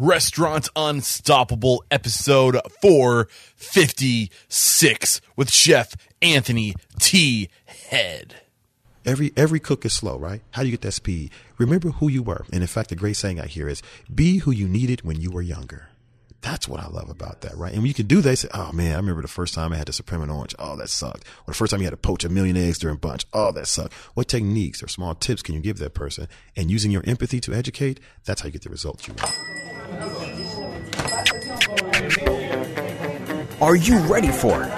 Restaurant Unstoppable, episode 456 with Chef Anthony T. Head. Every every cook is slow, right? How do you get that speed? Remember who you were. And in fact, the great saying I hear is be who you needed when you were younger. That's what I love about that, right? And when you can do that, say, oh man, I remember the first time I had the Supreme an Orange. Oh, that sucked. Or the first time you had to poach a million eggs during a bunch. Oh, that sucked. What techniques or small tips can you give that person? And using your empathy to educate, that's how you get the results you want. Are you ready for it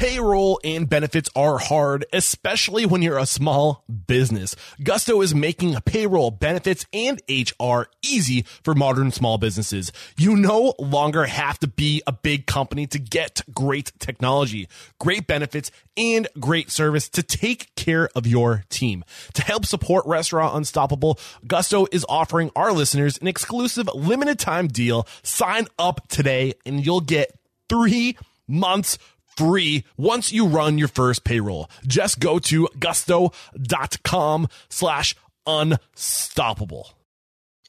Payroll and benefits are hard, especially when you're a small business. Gusto is making payroll, benefits, and HR easy for modern small businesses. You no longer have to be a big company to get great technology, great benefits, and great service to take care of your team. To help support Restaurant Unstoppable, Gusto is offering our listeners an exclusive limited time deal. Sign up today and you'll get three months free once you run your first payroll. Just go to gusto.com slash unstoppable.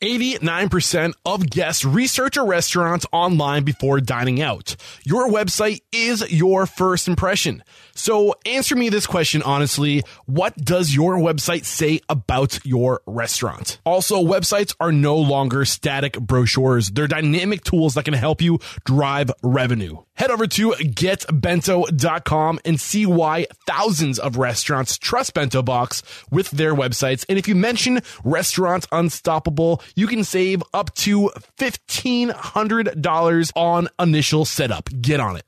89% of guests research a restaurant online before dining out. Your website is your first impression. So answer me this question honestly. What does your website say about your restaurant? Also, websites are no longer static brochures. They're dynamic tools that can help you drive revenue. Head over to getbento.com and see why thousands of restaurants trust Bento Box with their websites. And if you mention Restaurant Unstoppable, you can save up to $1,500 on initial setup. Get on it.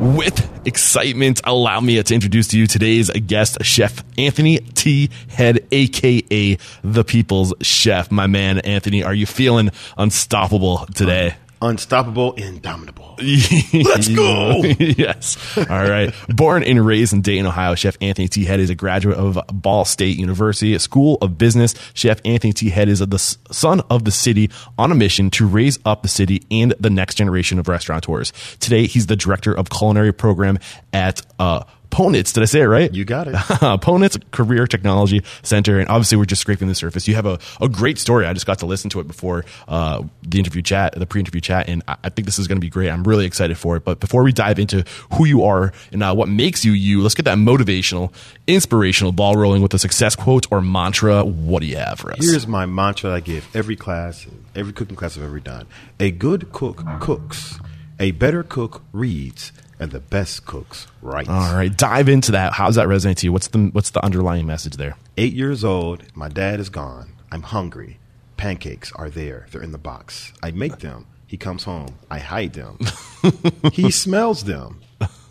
With excitement, allow me to introduce to you today's guest, Chef Anthony T. Head, aka the People's Chef. My man, Anthony, are you feeling unstoppable today? Unstoppable, indomitable. Let's go. yes. All right. Born and raised in Dayton, Ohio, Chef Anthony T. Head is a graduate of Ball State University a School of Business. Chef Anthony T. Head is the son of the city on a mission to raise up the city and the next generation of restaurateurs. Today, he's the director of culinary program at uh, Ponitz. Did I say it right? You got it. Ponitz Career Technology Center. And obviously, we're just scraping the surface. You have a, a great story. I just got to listen to it before uh, the interview chat, the pre interview chat. And I, I think this is going to be great. I'm really excited for it. But before we dive into who you are and uh, what makes you you, let's get that motivational, inspirational ball rolling with a success quote or mantra. What do you have for us? Here's my mantra I give every class, every cooking class I've ever done. A good cook cooks, a better cook reads and the best cooks right. All right, dive into that. How does that resonate to you? What's the what's the underlying message there? Eight years old, my dad is gone. I'm hungry. Pancakes are there. They're in the box. I make them. He comes home. I hide them. he smells them.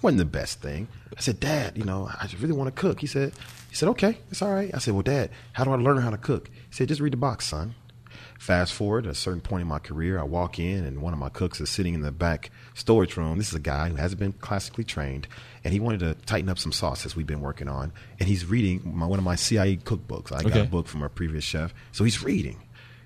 Wasn't the best thing. I said, Dad, you know, I really want to cook. He said, he said, okay, it's all right. I said, well, Dad, how do I learn how to cook? He said, just read the box, son. Fast forward at a certain point in my career, I walk in and one of my cooks is sitting in the back storage room. This is a guy who hasn't been classically trained, and he wanted to tighten up some sauces we've been working on. And he's reading my, one of my CIA cookbooks. I got Okay. a book from a previous chef, so he's reading.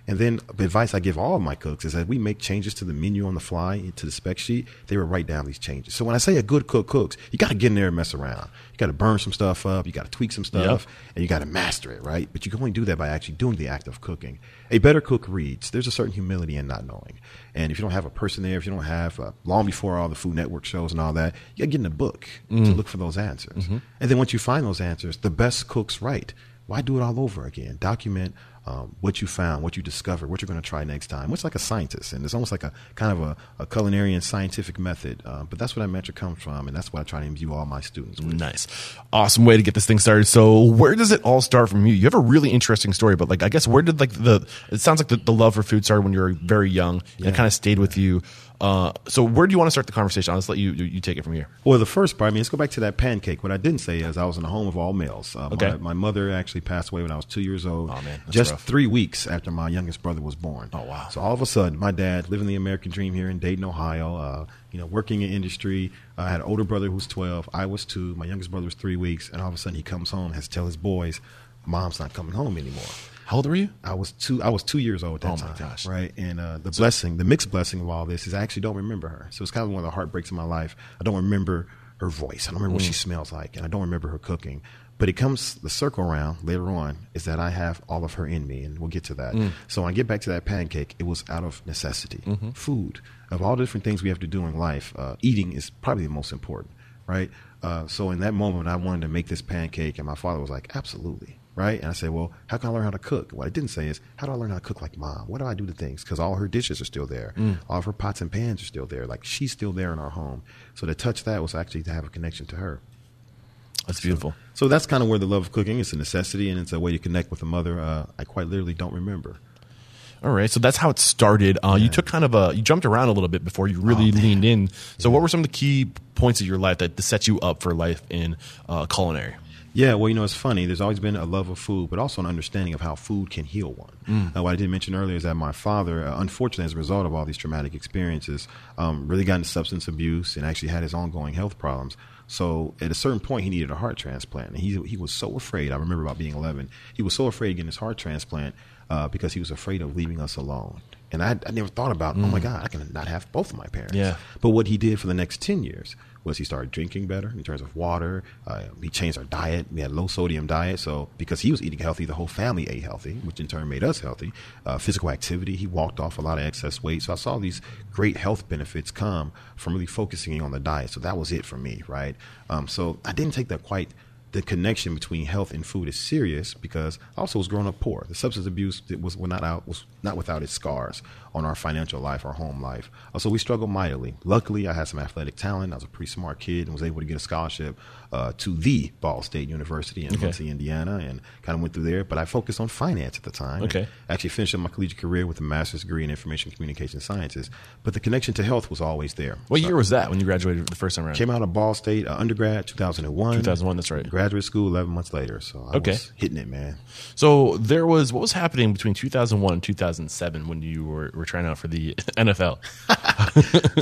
And then the advice I give all of my cooks is that we make changes to the menu on the fly, to the spec sheet. They will write down these changes. So when I say a good cook cooks, you got to get in there and mess around. You got to burn some stuff up. You got to tweak some stuff, and you got to master it, right? But you can only do that by actually doing the act of cooking. A better cook reads. There's a certain humility in not knowing. And if you don't have a person there, if you don't have uh, long before all the Food Network shows and all that, you got to get in a book to look for those answers. And then once you find those answers, the best cooks write. Why do it all over again? Document um, what you found, what you discovered, what you're going to try next time. Much like a scientist, and it's almost like a kind of a, a culinary and scientific method. Uh, but that's where that metric comes from, and that's what I try to imbue all my students with. Nice. Awesome way to get this thing started. So where does it all start from you? You have a really interesting story, but like I guess where did like the it sounds like the, the love for food started when you were very young and it kind of stayed with you. Uh, so where do you want to start the conversation? I'll just let you you, you take it from here. Well, the first part, I mean, let's go back to that pancake. What I didn't say is I was in a home of all males. Uh, Okay. my, my mother actually passed away when I was two years old. Oh, man, that's just rough. three weeks after my youngest brother was born. Oh, wow. So all of a sudden, my dad living the American dream here in Dayton, Ohio. Uh, you know, working in industry. I had an older brother who was twelve. I was two. My youngest brother was three weeks, and all of a sudden he comes home, has to tell his boys, "Mom's not coming home anymore." How old were you? I was two. I was two years old at that Oh, my time. gosh. Right, and uh, the blessing, the mixed blessing of all this is I actually don't remember her. So it's kind of one of the heartbreaks in my life. I don't remember her voice. I don't remember what Mm. she smells like, and I don't remember her cooking. But it comes the circle around later on is that I have all of her in me, and we'll get to that. Mm. So when I get back to that pancake, it was out of necessity. Mm-hmm. Food of all the different things we have to do in life, uh, eating is probably the most important, right? Uh, so in that moment, I wanted to make this pancake, and my father was like, "Absolutely." Right? And I said, Well, how can I learn how to cook? What I didn't say is, How do I learn how to cook like mom? What do I do to things? Because all her dishes are still there. All of her pots and pans are still there. Like she's still there in our home. So to touch that was actually to have a connection to her. That's beautiful. So that's kind of where the love of cooking is a necessity and it's a way to connect with a mother uh, I quite literally don't remember. All right, so that's how it started. Uh, You took kind of a you jumped around a little bit before you really leaned in. So, what were some of the key points of your life that set you up for life in uh, culinary? Yeah, well, you know, it's funny. There's always been a love of food, but also an understanding of how food can heal one. Uh, what I didn't mention earlier is that my father, uh, unfortunately, as a result of all these traumatic experiences, um, really got into substance abuse and actually had his ongoing health problems. So at a certain point, he needed a heart transplant, and he he was so afraid. I remember about being 11. He was so afraid of getting his heart transplant uh, because he was afraid of leaving us alone. And I, I never thought about, oh my God, I can not have both of my parents. Yeah. But what he did for the next 10 years was he started drinking better in terms of water. Uh, he changed our diet. We had low sodium diet. So because he was eating healthy, the whole family ate healthy, which in turn made us healthy. Uh, physical activity, he walked off a lot of excess weight. So I saw these great health benefits come from really focusing on the diet. So that was it for me, right? Um, so I didn't take that quite the connection between health and food is serious because I also was growing up poor. The substance abuse was, was not out was not without its scars on our financial life, our home life. Uh, so we struggled mightily. Luckily, I had some athletic talent. I was a pretty smart kid and was able to get a scholarship uh, to the Ball State University in Okay. Muncie, Indiana, and kind of went through there. But I focused on finance at the time. Okay. Actually finished up my collegiate career with a master's degree in information communication sciences. But the connection to health was always there. What So- year was that when you graduated the first time around? Came out of Ball State uh, undergrad, 2001. 2001, that's right. Graduate school 11 months later. So I Okay. was hitting it, man. So there was what was happening between 2001 and 2007 when you were, were trying out for the NFL.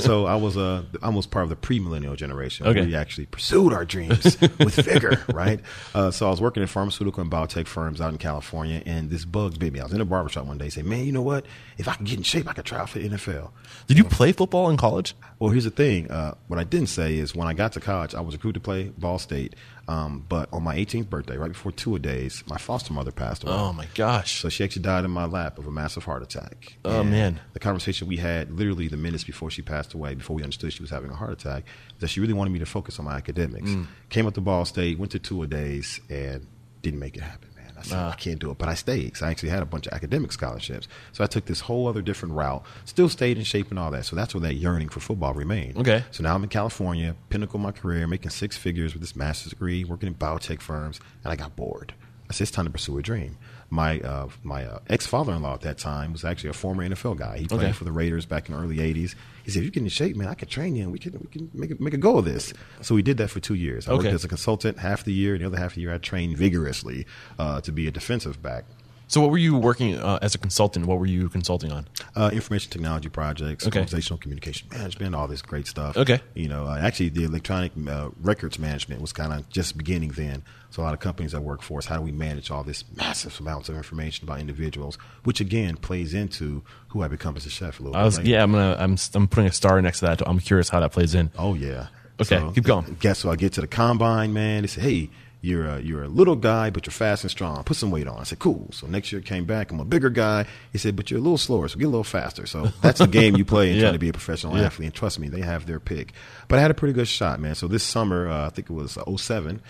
so I was uh, was part of the pre-millennial generation. Okay. We actually pursued our dreams with vigor, right? Uh, so I was working in pharmaceutical and biotech firms out in California, and this bug bit me. I was in a barbershop one day, say, "Man, you know what? If I could get in shape, I could try out for the NFL." Did you play football in college? Well, here's the thing. Uh, what I didn't say is when I got to college, I was recruited to play Ball State. Um, but on my 18th birthday, right before two a days, my foster mother passed away. Oh my gosh. So she actually died in my lap of a massive heart attack. Oh, And man. The conversation we had literally the minutes before she passed away, before we understood she was having a heart attack, that she really wanted me to focus on my academics. Mm. Came up to Ball State, went to two a days, and didn't make it happen. I said. I can't do it. But I stayed. So I actually had a bunch of academic scholarships. So I took this whole other different route, still stayed in shape and all that. So that's where that yearning for football remained. Okay. So now I'm in California, pinnacle my career, making six figures with this master's degree, working in biotech firms, and I got bored. I said, it's time to pursue a dream. My uh, my uh, ex father in law at that time was actually a former NFL guy. He played Okay. for the Raiders back in the early '80s. He said, "If you get in shape, man, I can train you, and we can we can make a, make a go of this." So we did that for two years. I Okay. worked as a consultant half the year, and the other half of the year I trained vigorously uh, to be a defensive back. So what were you working uh, as a consultant? What were you consulting on? Uh, information technology projects, Okay. organizational communication management, all this great stuff. Okay. You know, uh, actually, the electronic uh, records management was kind of just beginning then. So a lot of companies that work for us, how do we manage all this massive amounts of information about individuals, which again plays into who I become as a chef a little I was bit. later. yeah. I'm gonna I'm I'm putting a star next to that. I'm curious how that plays in. Oh yeah. Okay, keep going. Guess so I get to the combine, man. They say, "Hey, you're a, you're a little guy, but you're fast and strong. Put some weight on." I said, "Cool." So next year came back. I'm a bigger guy. He said, "But you're a little slower, so get a little faster." So that's the game you play in Yeah. trying to be a professional Yeah. athlete. And trust me, they have their pick. But I had a pretty good shot, man. So this summer, uh, I think it was 07,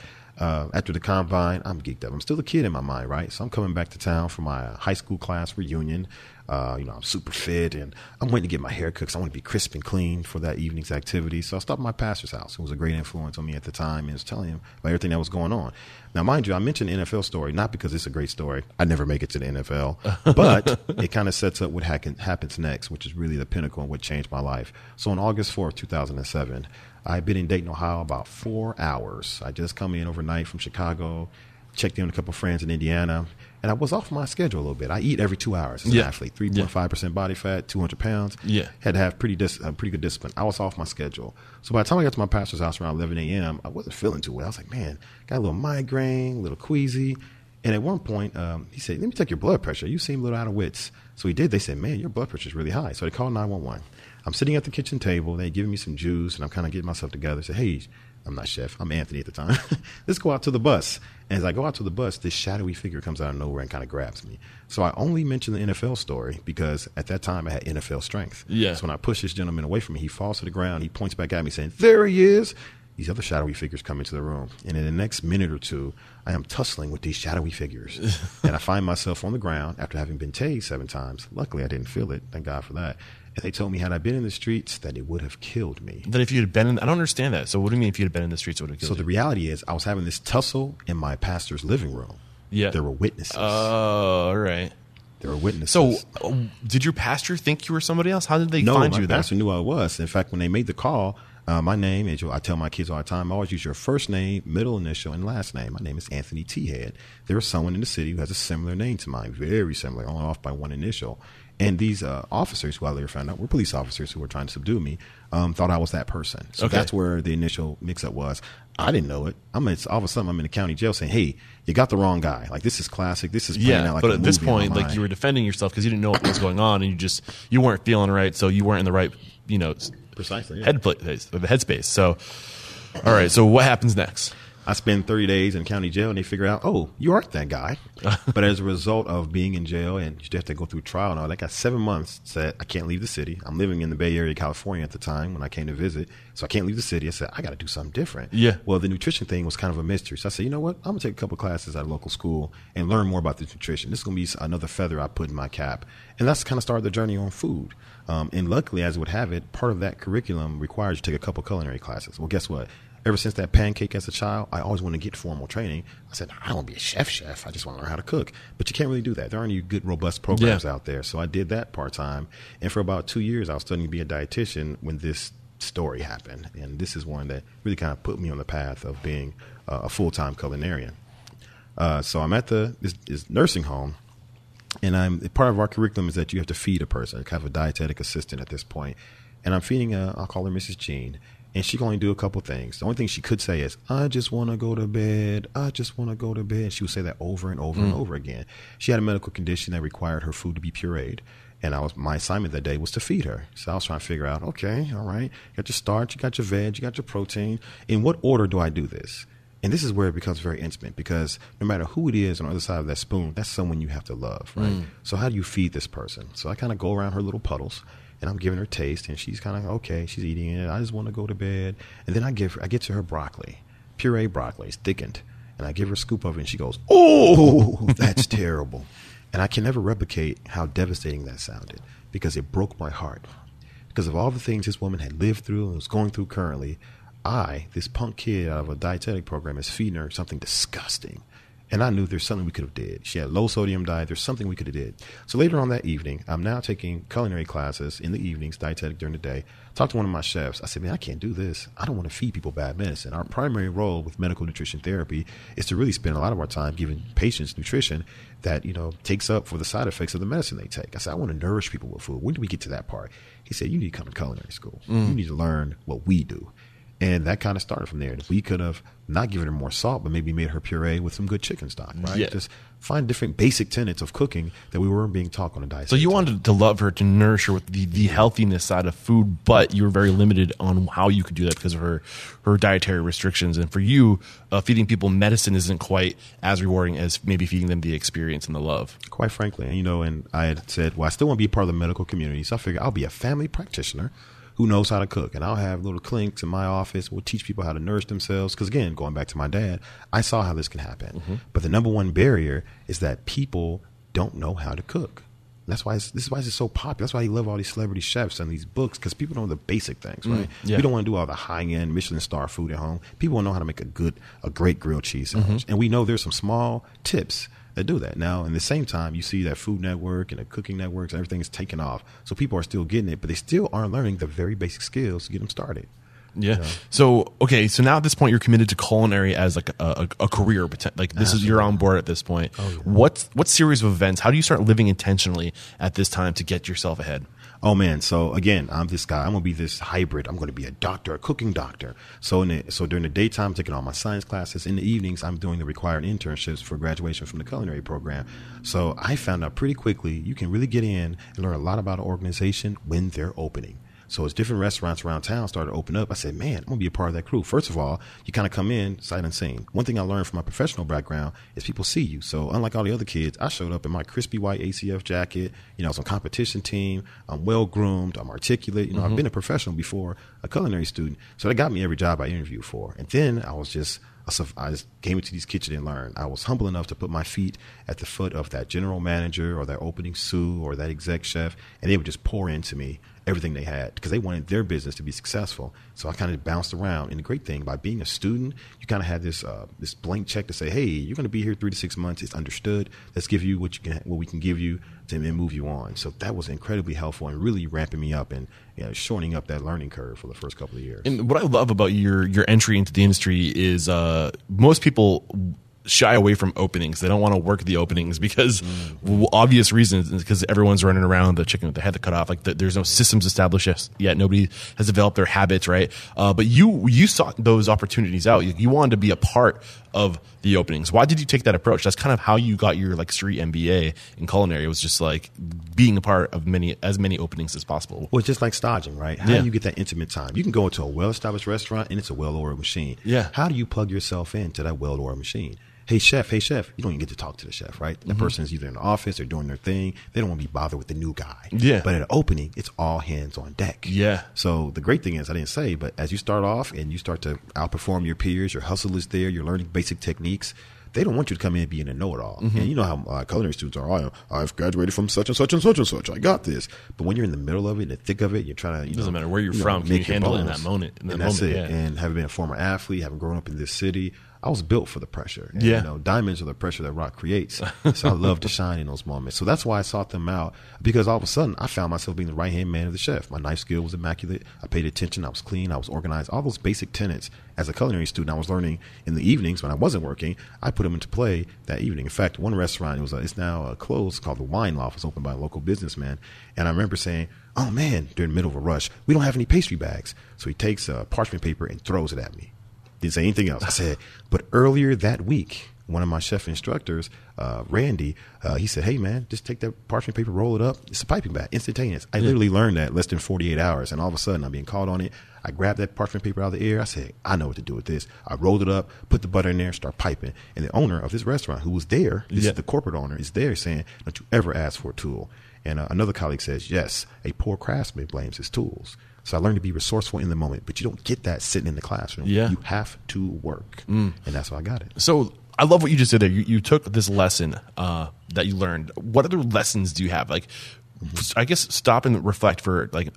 uh, after the combine, I'm geeked up. I'm still a kid in my mind, right? So I'm coming back to town for my uh, high school class reunion. Uh, you know, I'm super fit and I'm waiting to get my hair cut 'cause I want to be crisp and clean for that evening's activity. So I stopped at my pastor's house, who was a great influence on me at the time, and was telling him about everything that was going on. Now, mind you, I mentioned the NFL story not because it's a great story. I never make it to the NFL, but it kind of sets up what happen, happens next, which is really the pinnacle and what changed my life. So on August 4th, 2007, I'd been in Dayton, Ohio about four hours. I just come in overnight from Chicago, checked in with a couple friends in Indiana, and I was off my schedule a little bit. I eat every two hours as Yeah. an athlete, 3.5% body fat, 200 pounds. Yeah. Had to have pretty dis- uh, pretty good discipline. I was off my schedule. So by the time I got to my pastor's house around 11 a.m., I wasn't feeling too well. I was like, man, got a little migraine, a little queasy. And at one point, um, he said, "Let me take your blood pressure. You seem a little out of wits." So he did. They said, "Man, your blood pressure is really high." So they called nine one one. I'm sitting at the kitchen table. They giving me some juice, and I'm kind of getting myself together. Say, "Hey, I'm not chef. I'm Anthony at the time. Let's go out to the bus." And as I go out to the bus, this shadowy figure comes out of nowhere and kind of grabs me. So I only mention the NFL story because at that time I had NFL strength. Yeah. So when I push this gentleman away from me, he falls to the ground. He points back at me, saying, "There he is." These other shadowy figures come into the room, and in the next minute or two, I am tussling with these shadowy figures, and I find myself on the ground after having been tased seven times. Luckily, I didn't feel it. Thank God for that. And they told me had I been in the streets, that it would have killed me. That if you had been in, I don't understand that. So what do you mean if you had been in the streets, it would have killed So killed the reality is, I was having this tussle in my pastor's living room. Yeah. there were witnesses. you? Oh, all right. there were witnesses. So uh, did your pastor think you were somebody else? How did they no, find my you there? pastor knew I was. In fact, when they made the call, uh, my name, as I tell my kids all the time, I always use your first name, middle initial, and last name. My name is Anthony T. Head. There is someone in the city who has a similar name to mine, very similar, only off by one initial. And these uh, officers, who I later found out were police officers who were trying to subdue me, um, thought I was that person. So Okay. that's where the initial mix-up was. I didn't know it. I'm in, all of a sudden I'm in a county jail saying, "Hey, you got the wrong guy. Like this is classic. This is playing yeah, out like but a at this movie in my point, like you were defending yourself because you didn't know what was going on, and you just you weren't feeling right, so you weren't in the right, you know, precisely yeah. head place, the headspace. So, all right. So what happens next? I spend 30 days in county jail and they figure out, oh, you aren't that guy. but as a result of being in jail and you have to go through trial and all, I got seven months said I can't leave the city. I'm living in the Bay Area, California at the time when I came to visit. So I can't leave the city. I said, I got to do something different. Yeah. Well, the nutrition thing was kind of a mystery. So I said, you know what? I'm going to take a couple classes at a local school and learn more about this nutrition. This is going to be another feather I put in my cap. And that's kind of started the journey on food. Um, and luckily, as it would have it, part of that curriculum requires you to take a couple culinary classes. Well, guess what? Ever since that pancake as a child, I always want to get formal training. I said, I don't want to be a chef chef. I just want to learn how to cook. But you can't really do that. There aren't any good, robust programs Yeah. out there. So I did that part time. And for about two years, I was studying to be a dietitian when this story happened. And this is one that really kind of put me on the path of being uh, a full time culinarian. Uh, so I'm at the this, this nursing home, and I'm part of our curriculum is that you have to feed a person, kind of a dietetic assistant at this point. And I'm feeding a, I'll call her Mrs. Jean, and she can only do a couple things. The only thing she could say is, "I just want to go to bed. I just want to go to bed." And she would say that over and over and mm. over again. She had a medical condition that required her food to be pureed. And I was my assignment that day was to feed her. So I was trying to figure out, okay, all right, you got your starch, you got your veg, you got your protein. In what order do I do this? And this is where it becomes very intimate because no matter who it is on the other side of that spoon, that's someone you have to love, right? Mm. So how do you feed this person? So I kind of go around her little puddles and I'm giving her taste and she's kind of okay, she's eating it. I just want to go to bed. And then I give her, I get to her broccoli, puree broccoli, it's thickened. And I give her a scoop of it and she goes, "Oh, that's terrible." And I can never replicate how devastating that sounded because it broke my heart because of all the things this woman had lived through and was going through currently, I, this punk kid out of a dietetic program, is feeding her something disgusting. And I knew there's something we could have did. She had low sodium diet. There's something we could have did. So later on that evening, I'm now taking culinary classes in the evenings, dietetic during the day. Talked to one of my chefs. I said, man, I can't do this. I don't want to feed people bad medicine. Our primary role with medical nutrition therapy is to really spend a lot of our time giving patients nutrition that, you know, takes up for the side effects of the medicine they take. I said, I want to nourish people with food. When do we get to that part? He said, you need to come to culinary school. Mm. You need to learn what we do. And that kind of started from there. We could have not given her more salt, but maybe made her puree with some good chicken stock, right? Yeah. Just find different basic tenets of cooking that we weren't being taught on a diet. So you wanted to love her, to nourish her with the, the healthiness side of food, but you were very limited on how you could do that because of her her dietary restrictions. And for you, uh, feeding people medicine isn't quite as rewarding as maybe feeding them the experience and the love. quite frankly, and you know, and I had said, well, I still want to be part of the medical community, so I figured I'll be a family practitioner who knows how to cook, and I'll have little clinics in my office. We'll teach people how to nourish themselves. Because again, going back to my dad, I saw how this can happen. Mm-hmm. But the number one barrier is that people don't know how to cook. That's why it's, this is why it's so popular. That's why you love all these celebrity chefs and these books because people know the basic things, mm, right? yeah. We don't want to do all the high end Michelin star food at home. People want to know how to make a good, a great grilled cheese mm-hmm. sandwich, and we know there's some small tips that do that. Now, in the same time, you see that Food Network and the cooking networks, everything is taking off. So people are still getting it, but they still aren't learning the very basic skills to get them started. Yeah. So okay. So now at this point, you're committed to culinary as like a, a, a career. Like this is you're on board at this point. Oh, what what series of events? How do you start living intentionally at this time to get yourself ahead? Oh man, so again, I'm this guy. I'm gonna be this hybrid. I'm gonna be a doctor, a cooking doctor. So in the, so during the daytime, I'm taking all my science classes. In the evenings, I'm doing the required internships for graduation from the culinary program. So I found out pretty quickly you can really get in and learn a lot about an organization when they're opening. So as different restaurants around town started to open up, I said, man, I'm gonna be a part of that crew. First of all, you kind of come in sight unseen. One thing I learned from my professional background is people see you. So unlike all the other kids, I showed up in my crispy white ACF jacket. You know, I was on competition team. I'm well groomed. I'm articulate. You know, I've mm-hmm. been a professional before, a culinary student. So that got me every job I interviewed for. And then I was just I just came into these kitchen and learned. I was humble enough to put my feet at the foot of that general manager or that opening sous or that exec chef, and they would just pour into me everything they had because they wanted their business to be successful. So I kind of bounced around. And the great thing by being a student, you kind of had this uh, this blank check to say, "Hey, you're going to be here three to six months. It's understood. Let's give you what you can, what we can give you to then move you on." So that was incredibly helpful and really ramping me up and you know, shortening up that learning curve for the first couple of years. And what I love about your your entry into the industry is uh, most people shy away from openings. They don't want to work the openings because mm. obvious reasons because everyone's running around the chicken with the head to cut off. Like the, there's no systems established yet. Nobody has developed their habits, right? Uh, but you you sought those opportunities out. You, you, wanted to be a part of the openings. Why did you take that approach? That's kind of how you got your like street MBA in culinary. It was just like being a part of many as many openings as possible. Well, it's just like staging, right? How yeah. do you get that intimate time? You can go into a well established restaurant and it's a well oiled machine. Yeah. How do you plug yourself into that well oiled machine? Hey chef, hey chef, you don't even get to talk to the chef, right? That mm-hmm. person is either in the office or doing their thing. They don't want to be bothered with the new guy. Yeah. But at an opening, it's all hands on deck. Yeah. So the great thing is, I didn't say, but as you start off and you start to outperform your peers, your hustle is there, you're learning basic techniques they don't want you to come in being a know-it-all. Mm-hmm. And you know how uh, culinary students are. Oh, I've graduated from such and such and such and such. I got this. But when you're in the middle of it, in the thick of it, you're trying to. You it doesn't know, matter where you're you from. Know, can you handle it in that moment? In that and moment, that's it. Yeah. And having been a former athlete, having grown up in this city, I was built for the pressure. And, yeah. You know, diamonds are the pressure that rock creates. so I love to shine in those moments. So that's why I sought them out because all of a sudden I found myself being the right hand man of the chef. My knife skill was immaculate. I paid attention. I was clean. I was organized. All those basic tenets as a culinary student I was learning in the evenings when I wasn't working. I put them into play that evening. In fact, one restaurant it was uh, it's now uh, closed called the Wine Loft. It's opened by a local businessman, and I remember saying, "Oh man!" During the middle of a rush, we don't have any pastry bags. So he takes uh, parchment paper and throws it at me. Didn't say anything else. I said, but earlier that week, one of my chef instructors, uh, Randy, uh, he said, "Hey man, just take that parchment paper, roll it up. It's a piping bag, instantaneous." I yeah. literally learned that less than 48 hours, and all of a sudden I'm being called on it. I grabbed that parchment paper out of the air. I said, "I know what to do with this." I rolled it up, put the butter in there, start piping. And the owner of this restaurant, who was there, this yeah. is the corporate owner, is there saying, "Don't you ever ask for a tool?" And uh, another colleague says, "Yes, a poor craftsman blames his tools." So I learned to be resourceful in the moment, but you don't get that sitting in the classroom. Yeah. You have to work. Mm. And that's how I got it. So I love what you just did there. You, you took this lesson uh, that you learned. What other lessons do you have? Like, mm-hmm. I guess stop and reflect for like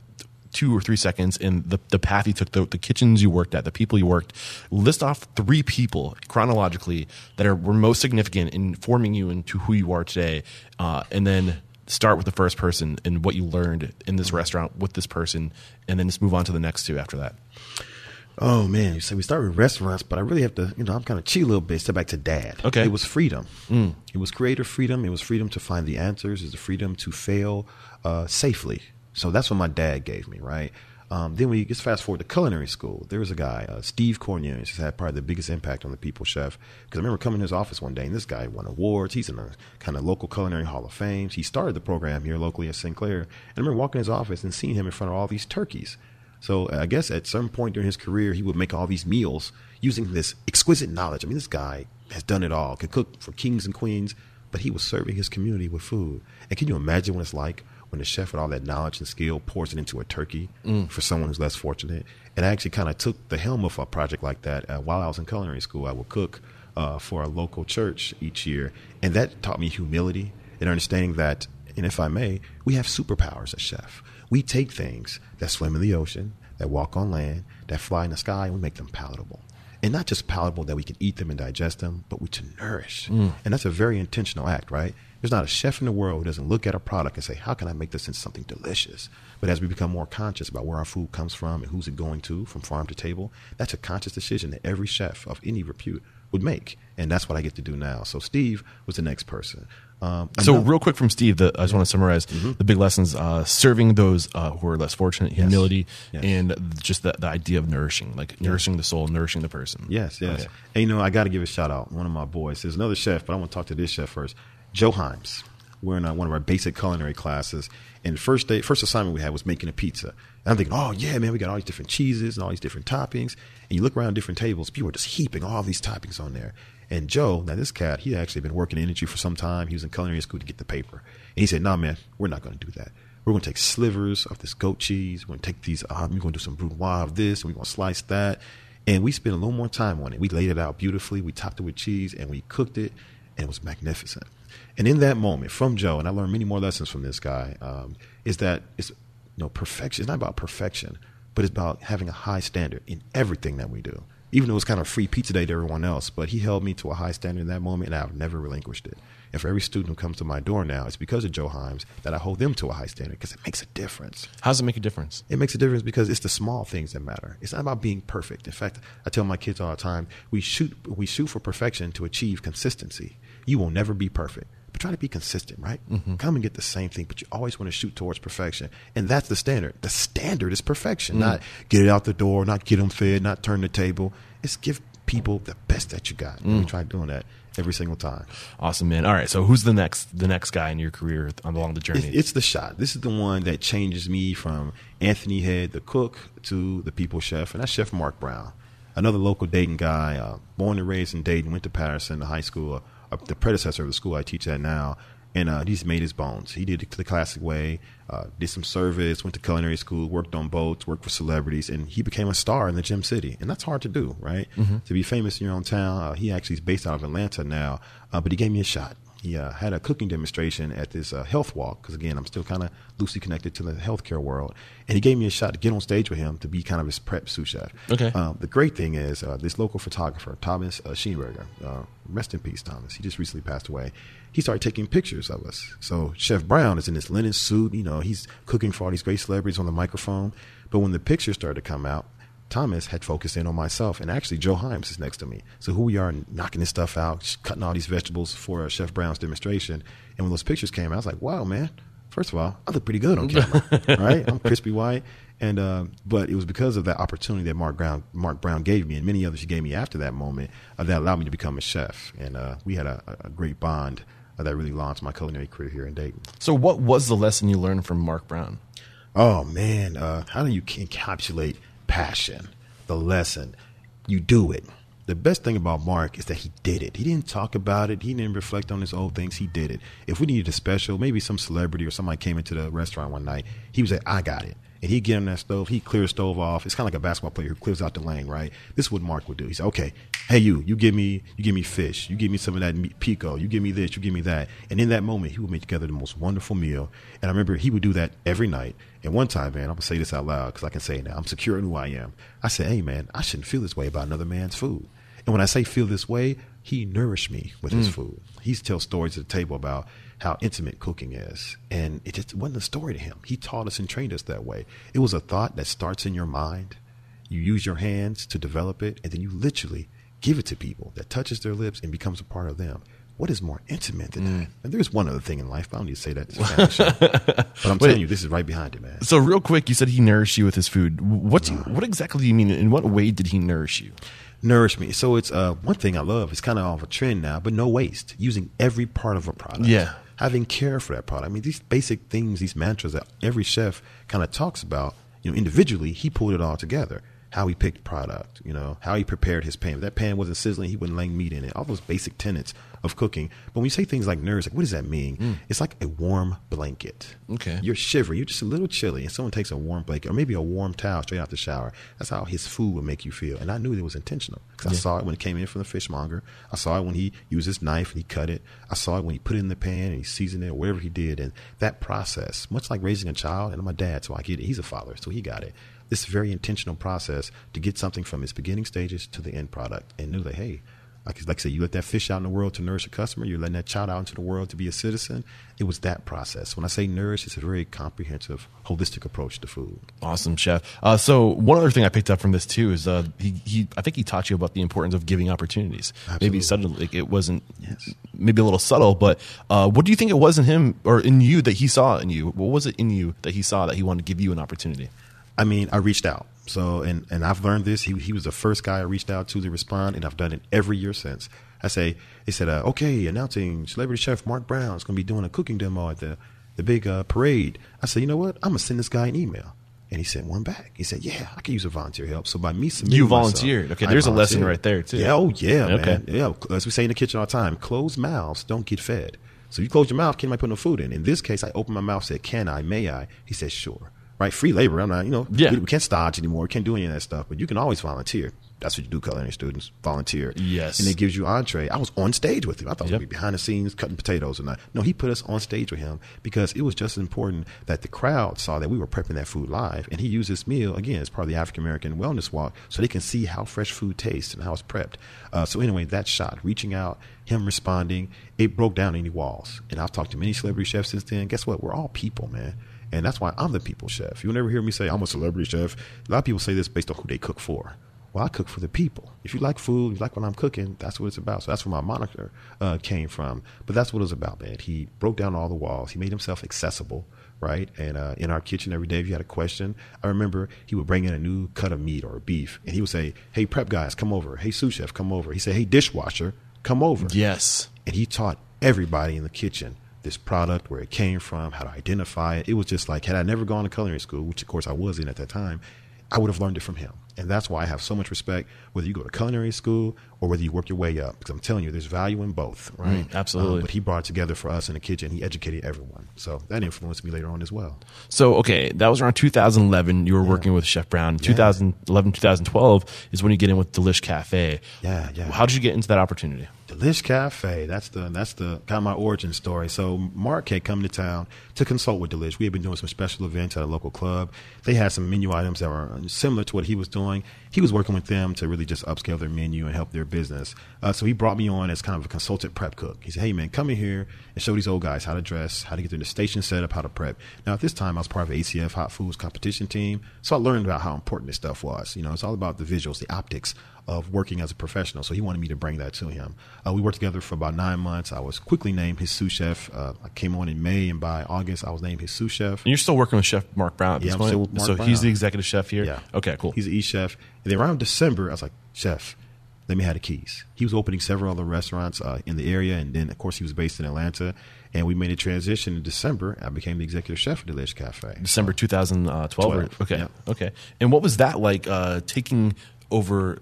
two or three seconds in the, the path you took, the, the kitchens you worked at, the people you worked. List off three people chronologically that are were most significant in forming you into who you are today, uh, and then start with the first person and what you learned in this restaurant with this person, and then just move on to the next two after that. Oh man, you so we start with restaurants, but I really have to, you know, I'm kind of cheat a little bit. Step back to dad. Okay, it was freedom. Mm. It was creative freedom. It was freedom to find the answers. It's the freedom to fail uh, safely. So that's what my dad gave me, right? Um, then we just fast forward to culinary school. There was a guy, uh, Steve Cornelius, has had probably the biggest impact on the People Chef. Because I remember coming to his office one day, and this guy won awards. He's in the kind of local culinary hall of fame. He started the program here locally at Sinclair. And I remember walking in his office and seeing him in front of all these turkeys. So I guess at some point during his career, he would make all these meals using this exquisite knowledge. I mean, this guy has done it all, could cook for kings and queens, but he was serving his community with food. And can you imagine what it's like when a chef with all that knowledge and skill pours it into a turkey mm. for someone who's less fortunate. And I actually kind of took the helm of a project like that uh, while I was in culinary school. I would cook uh, for a local church each year, and that taught me humility and understanding that, and if I may, we have superpowers as chef. We take things that swim in the ocean, that walk on land, that fly in the sky, and we make them palatable and not just palatable that we can eat them and digest them, but we to nourish. Mm. And that's a very intentional act, right? There's not a chef in the world who doesn't look at a product and say, how can I make this into something delicious? But as we become more conscious about where our food comes from and who's it going to from farm to table, that's a conscious decision that every chef of any repute would make. And that's what I get to do now. So Steve was the next person. Um, So real quick from Steve, the, I just want to summarize the big lessons: uh, serving those uh, who are less fortunate, humility, Yes. and just the, the idea of nourishing, like nourishing the soul, nourishing the person. Yes, yes. Okay. And you know, I got to give a shout out. One of my boys, there's another chef, but I want to talk to this chef first. Joe Himes. We're in uh, one of our basic culinary classes, and first day, first assignment we had was making a pizza. And I'm thinking, oh yeah, man, we got all these different cheeses and all these different toppings. And you look around different tables, people are just heaping all these toppings on there. And Joe, now this cat, he actually been working in industry for some time. He was in culinary school to get the paper, and he said, "Nah, man, we're not going to do that. We're going to take slivers of this goat cheese. We're going to take these. Uh, we're going to do some brunoise of this, and we're going to slice that." And we spent a little more time on it. We laid it out beautifully. We topped it with cheese and we cooked it, and it was magnificent. And in that moment, from Joe, and I learned many more lessons from this guy, um, is that it's you know perfection. It's not about perfection, but it's about having a high standard in everything that we do. Even though it was kind of free pizza day to everyone else, but he held me to a high standard in that moment, and I've never relinquished it. And for every student who comes to my door now, it's because of Joe Himes that I hold them to a high standard because it makes a difference. How does it make a difference? It makes a difference because it's the small things that matter. It's not about being perfect. In fact, I tell my kids all the time, we shoot we shoot for perfection to achieve consistency. You will never be perfect. But try to be consistent, right? Come and get the same thing, but you always want to shoot towards perfection. And that's the standard. The standard is perfection, not get it out the door, not get them fed, not turn the table. It's give people the best that you got. And we try doing that every single time. Awesome, man. All right, so who's the next the next guy in your career along the journey? It's, it's the shot. This is the one that changes me from Anthony Head, the cook, to the people chef, and that's Chef Mark Brown, another local Dayton guy, uh, born and raised in Dayton, went to Patterson High School, uh, the predecessor of the school I teach at now, and uh, he's made his bones. He did it the classic way, uh, did some service, went to culinary school, worked on boats, worked for celebrities, and he became a star in the Gem City, and that's hard to do, right? To be famous in your own town. Uh, he actually is based out of Atlanta now, uh, but he gave me a shot. He uh, had a cooking demonstration at this uh, health walk because again, I'm still kind of loosely connected to the healthcare world, and he gave me a shot to get on stage with him to be kind of his prep sous chef. Okay. Um, the great thing is uh, this local photographer, Thomas uh, Sheenberger, uh, rest in peace, Thomas. He just recently passed away. He started taking pictures of us. So Chef Brown is in this linen suit. You know, he's cooking for all these great celebrities on the microphone. But when the pictures started to come out, Thomas had focused in on myself, and actually Joe Himes is next to me. So who we are knocking this stuff out, cutting all these vegetables for uh, Chef Brown's demonstration. And when those pictures came out, I was like, wow, man. First of all, I look pretty good on camera, right? I'm crispy white, and uh, but it was because of that opportunity that Mark Brown Mark Brown gave me, and many others he gave me after that moment uh, that allowed me to become a chef, and uh, we had a, a great bond uh, that really launched my culinary career here in Dayton. so, what was the lesson you learned from Mark Brown? Oh man, uh, how do you encapsulate passion? The lesson, you do it. The best thing about Mark is that he did it. He didn't talk about it. He didn't reflect on his old things. He did it. If we needed a special, maybe some celebrity or somebody came into the restaurant one night, he was like, "I got it." And he'd get on that stove. He'd clear the stove off. It's kind of like a basketball player who clears out the lane, right? This is what Mark would do. He said, "Okay, hey you, you give me, you give me fish. You give me some of that meat, pico. You give me this. You give me that." And in that moment, he would make together the most wonderful meal. And I remember he would do that every night. And one time, man, I'm gonna say this out loud because I can say it now. I'm secure in who I am. I said, "Hey, man, I shouldn't feel this way about another man's food." And when I say feel this way, he nourished me with his mm. food. He tells stories at the table about how intimate cooking is. And it just wasn't a story to him. He taught us and trained us that way. It was a thought that starts in your mind. You use your hands to develop it, and then you literally give it to people that touches their lips and becomes a part of them. What is more intimate than that? And there's one other thing in life, but I don't need to say that. This is a family show. But I'm telling you, this is right behind it, man. So, real quick, you said he nourished you with his food. What you, what exactly do you mean? In what way did he nourish you? nourish me. So it's uh, one thing I love. It's kind of off a trend now, but no waste. Using every part of a product. Yeah. Having care for that product. I mean, these basic things, these mantras that every chef kind of talks about. You know, individually, he pulled it all together. How he picked product, you know, how he prepared his pan. If that pan wasn't sizzling, he wouldn't lay meat in it. All those basic tenets of cooking. But when you say things like nerves, like what does that mean? Mm. It's like a warm blanket. Okay. You're shivering. You're just a little chilly, and someone takes a warm blanket or maybe a warm towel straight out the shower. That's how his food would make you feel. And I knew it was intentional because I saw it when it came in from the fishmonger. I saw it when he used his knife and he cut it. I saw it when he put it in the pan and he seasoned it or whatever he did. And that process, much like raising a child, and I'm a dad, so I get it. He's a father, so he got it. This very intentional process to get something from its beginning stages to the end product, and knew that hey, Like, like I said, you let that fish out in the world to nourish a customer. You're letting that child out into the world to be a citizen. It was that process. When I say nourish, it's a very comprehensive, holistic approach to food. Awesome, chef. Uh, so one other thing I picked up from this too is uh, he, he I think he taught you about the importance of giving opportunities. Absolutely. Maybe suddenly like, it wasn't Yes. maybe a little subtle, but uh, what do you think it was in him or in you that he saw in you? What was it in you that he saw that he wanted to give you an opportunity? I mean, I reached out. So, and, and I've learned this. He, he was the first guy I reached out to to respond, and I've done it every year since. I say, they said, uh, okay, announcing celebrity chef Mark Brown is going to be doing a cooking demo at the, the big uh, parade. I said, you know what? I'm going to send this guy an email. And he sent one back. He said, yeah, I can use a volunteer help. So by me submitting You myself, volunteered. Okay, there's a lesson right there, too. Yeah, oh yeah, Okay. man. Yeah, as we say in the kitchen all the time, closed mouths don't get fed. So you close your mouth, can I put no food in? In this case, I opened my mouth, said, "Can I? May I?" He said, "Sure." Right, free labor. I'm not, you know, Yeah. we, we can't stage anymore. We can't do any of that stuff. But you can always volunteer. That's what you do, culinary students. Volunteer. Yes. and it gives you entree. I was on stage with him. I thought Yep. we'd be behind the scenes cutting potatoes or not. No, he put us on stage with him because it was just as important that the crowd saw that we were prepping that food live, and he used this meal again as part of the African American Wellness Walk, so they can see how fresh food tastes and how it's prepped. Uh, so anyway, that shot, reaching out, him responding, it broke down any walls. And I've talked to many celebrity chefs since then. Guess what? We're all people, man. And that's why I'm the people chef. You'll never hear me say I'm a celebrity chef. A lot of people say this based on who they cook for. Well, I cook for the people. If you like food, you like what I'm cooking, that's what it's about. So that's where my moniker uh, came from. But that's what it was about, man. He broke down all the walls. He made himself accessible, right? And uh, in our kitchen every day, if you had a question, I remember he would bring in a new cut of meat or beef, and he would say, "Hey, prep guys, come over. Hey, sous chef, come over." He said, "Hey, dishwasher, come over." Yes. and he taught everybody in the kitchen this product, where it came from, how to identify it. It was just like, had I never gone to culinary school, which of course I was in at that time, I would have learned it from him. And that's why I have so much respect, whether you go to culinary school or whether you work your way up, because I'm telling you, there's value in both, right? Mm, absolutely. Um, but he brought it together for us in the kitchen. He educated everyone. So that influenced me later on as well. So okay, that was around 2011. You were working with Chef Brown. 2011, 2012 is when you get in with Delish Cafe. Yeah, yeah. How did you get into that opportunity? Delish Cafe. That's the that's the kind of my origin story. So Mark had come to town to consult with Delish. We had been doing some special events at a local club. They had some menu items that were similar to what he was doing. He was working with them to really just upscale their menu and help their business. Uh, so he brought me on as kind of a consultant prep cook. He said, "Hey man, come in here and show these old guys how to dress, how to get their station set up, how to prep." Now at this time, I was part of ACF Hot Foods competition team, so I learned about how important this stuff was. You know, it's all about the visuals, the optics of working as a professional. So he wanted me to bring that to him. Uh, we worked together for about nine months. I was quickly named his sous chef. Uh, I came on in May, and by August, I was named his sous chef. And you're still working with Chef Mark Brown at Yeah, this point. still with Mark so Brown. he's the executive chef here. Yeah. Okay. Cool. He's an E chef. And then around December, I was like, Chef, let me have the keys. He was opening several other restaurants uh, in the area, and then of course he was based in Atlanta. And we made a transition in December. I became the executive chef of Delish Cafe. December 2012. or- 12, okay. yeah. Okay. And what was that like? Uh, taking over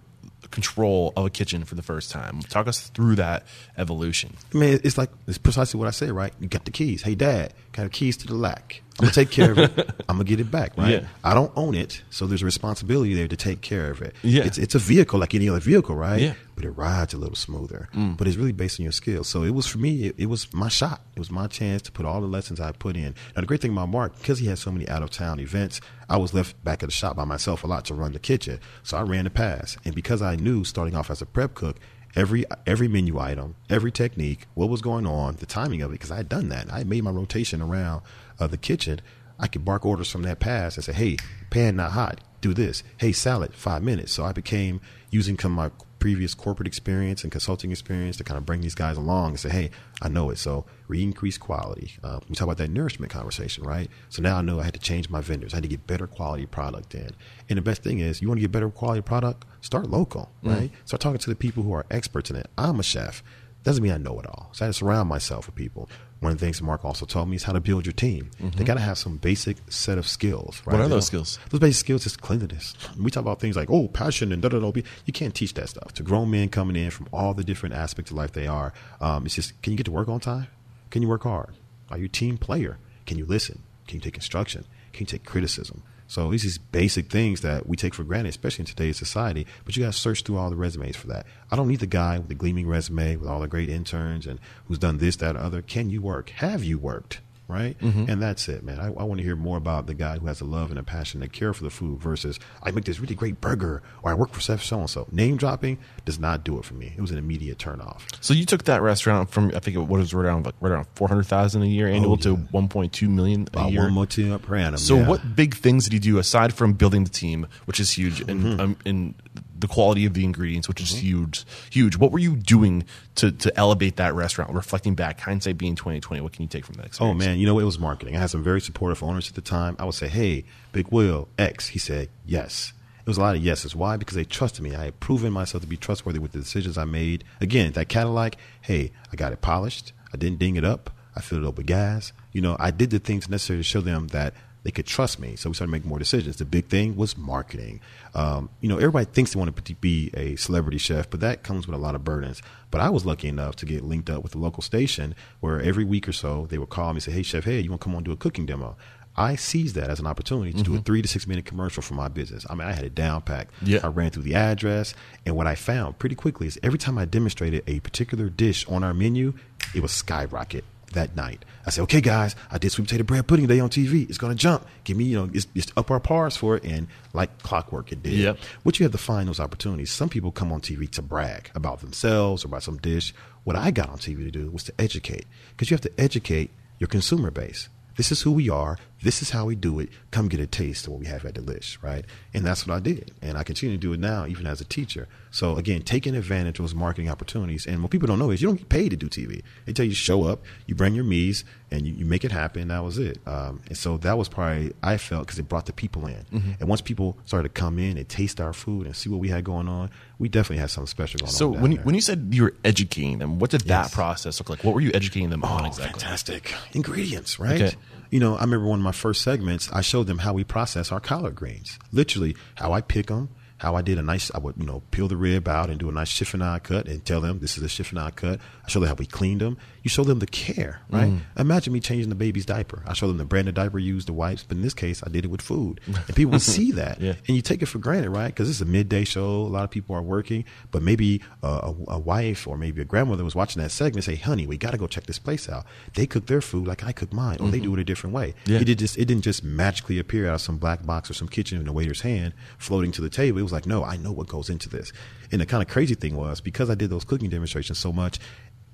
control of a kitchen for the first time. Talk us through that evolution. I mean, it's like it's precisely what I say, right? You got the keys. Hey, Dad, got the keys to the lack. I'm gonna take care of it. I'm gonna get it back, right? Yeah. I don't own it, so there's a responsibility there to take care of it. Yeah. it's it's a vehicle like any other vehicle, right? Yeah. Mm. But it rides a little smoother. But it's really based on your skills. So it was for me. It, it was my shot. It was my chance to put all the lessons I put in. Now the great thing about Mark, because he had so many out of town events, I was left back at the shop by myself a lot to run the kitchen. So I ran the pass, and because I knew starting off as a prep cook every every menu item, every technique, what was going on, the timing of it, because I had done that. I had made my rotation around uh, the kitchen. I could bark orders from that pass and say, "Hey, pan not hot, do this. Hey, salad, five minutes." So I became using some of my previous corporate experience and consulting experience to kind of bring these guys along and say, "Hey, I know it." So we increase quality. Uh, we talk about that nourishment conversation, right? So now I know I had to change my vendors. I had to get better quality product in. And the best thing is, you want to get better quality product, start local, right? Start talking to the people who are experts in it. I'm a chef. Doesn't mean I know it all. So I had to surround myself with people. One of the things Mark also told me is how to build your team. They got to have some basic set of skills. Right? What are those skills? Those basic skills is cleanliness. We talk about things like oh, passion and da da da. You can't teach that stuff to grown men coming in from all the different aspects of life they are. Um, it's just can you get to work on time? Can you work hard? Are you a team player? Can you listen? Can you take instruction? Can you take criticism? So these is basic things that we take for granted, especially in today's society. But you got to search through all the resumes for that. I don't need the guy with the gleaming resume with all the great interns and who's done this, that, other. Can you work? Have you worked? Right? And that's it, man. I, I want to hear more about the guy who has a love and a passion and care for the food versus I make this really great burger or I work for Chef so and so. Name dropping does not do it for me. It was an immediate turn off. So you took that restaurant from I think it what was right around like right around four hundred thousand a year annual to one point two million a About year. one more per annum. So yeah. what big things did you do aside from building the team, which is huge, Mm-hmm. um, and the quality of the ingredients, which is mm-hmm. huge, huge. What were you doing to to elevate that restaurant? Reflecting back, hindsight being twenty twenty, what can you take from that? Oh, experience? Oh man, you know it was marketing. I had some very supportive owners at the time. I would say, "Hey, Big Will X." He said, "Yes." It was a lot of yeses. Why? Because they trusted me. I had proven myself to be trustworthy with the decisions I made. Again, that Cadillac. Hey, I got it polished. I didn't ding it up. I filled it up with gas. You know, I did the things necessary to show them that they could trust me. So we started making more decisions. The big thing was marketing. Um, you know, everybody thinks they want to be a celebrity chef, but that comes with a lot of burdens. But I was lucky enough to get linked up with a local station where every week or so they would call me and say, "Hey, chef, hey, you want to come on and do a cooking demo?" I seized that as an opportunity to do a three to six minute commercial for my business. I mean, I had it down packed. Yeah. I ran through the address, and what I found pretty quickly is every time I demonstrated a particular dish on our menu, it was skyrocket that night. I said, okay, guys, I did sweet potato bread pudding today on TV. It's going to jump. Give me, you know, it's, it's up our pars for it. And like clockwork, it did. Yep. What you have to find those opportunities. Some people come on TV to brag about themselves or about some dish. What I got on TV to do was to educate because you have to educate your consumer base. This is who we are. This is how we do it. Come get a taste of what we have at Delish, right? And that's what I did. And I continue to do it now, even as a teacher. So again, taking advantage of those marketing opportunities. And what people don't know is you don't get paid to do TV. They tell you show up, you bring your mise, and you, you make it happen. That was it. Um, and so that was probably, I felt, because it brought the people in. And once people started to come in and taste our food and see what we had going on, we definitely had something special going So on. So when you, there. when you said you were educating them, what did that process look like? What were you educating them on Oh, exactly? fantastic ingredients, right? Okay. You know, I remember one of my first segments. I showed them how we process our collard greens. Literally, how I pick them, how I did a nice. I would, you know, peel the rib out and do a nice chiffonade cut, and tell them this is a chiffonade cut. I show them how we cleaned them. You show them the care, right? Imagine me changing the baby's diaper. I show them the brand of diaper used, the wipes, but in this case, I did it with food, and people would see that, Yeah. and you take it for granted, right? Because it's a midday show. A lot of people are working, but maybe uh, a, a wife or maybe a grandmother was watching that segment. Say, "Honey, we got to go check this place out." They cook their food like I cook mine, or they do it a different way. Yeah. It did just it didn't just magically appear out of some black box or some kitchen in a waiter's hand floating to the table. It was like, no, I know what goes into this. And the kind of crazy thing was because I did those cooking demonstrations so much.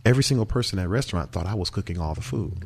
Every single person at restaurant thought I was cooking all the food.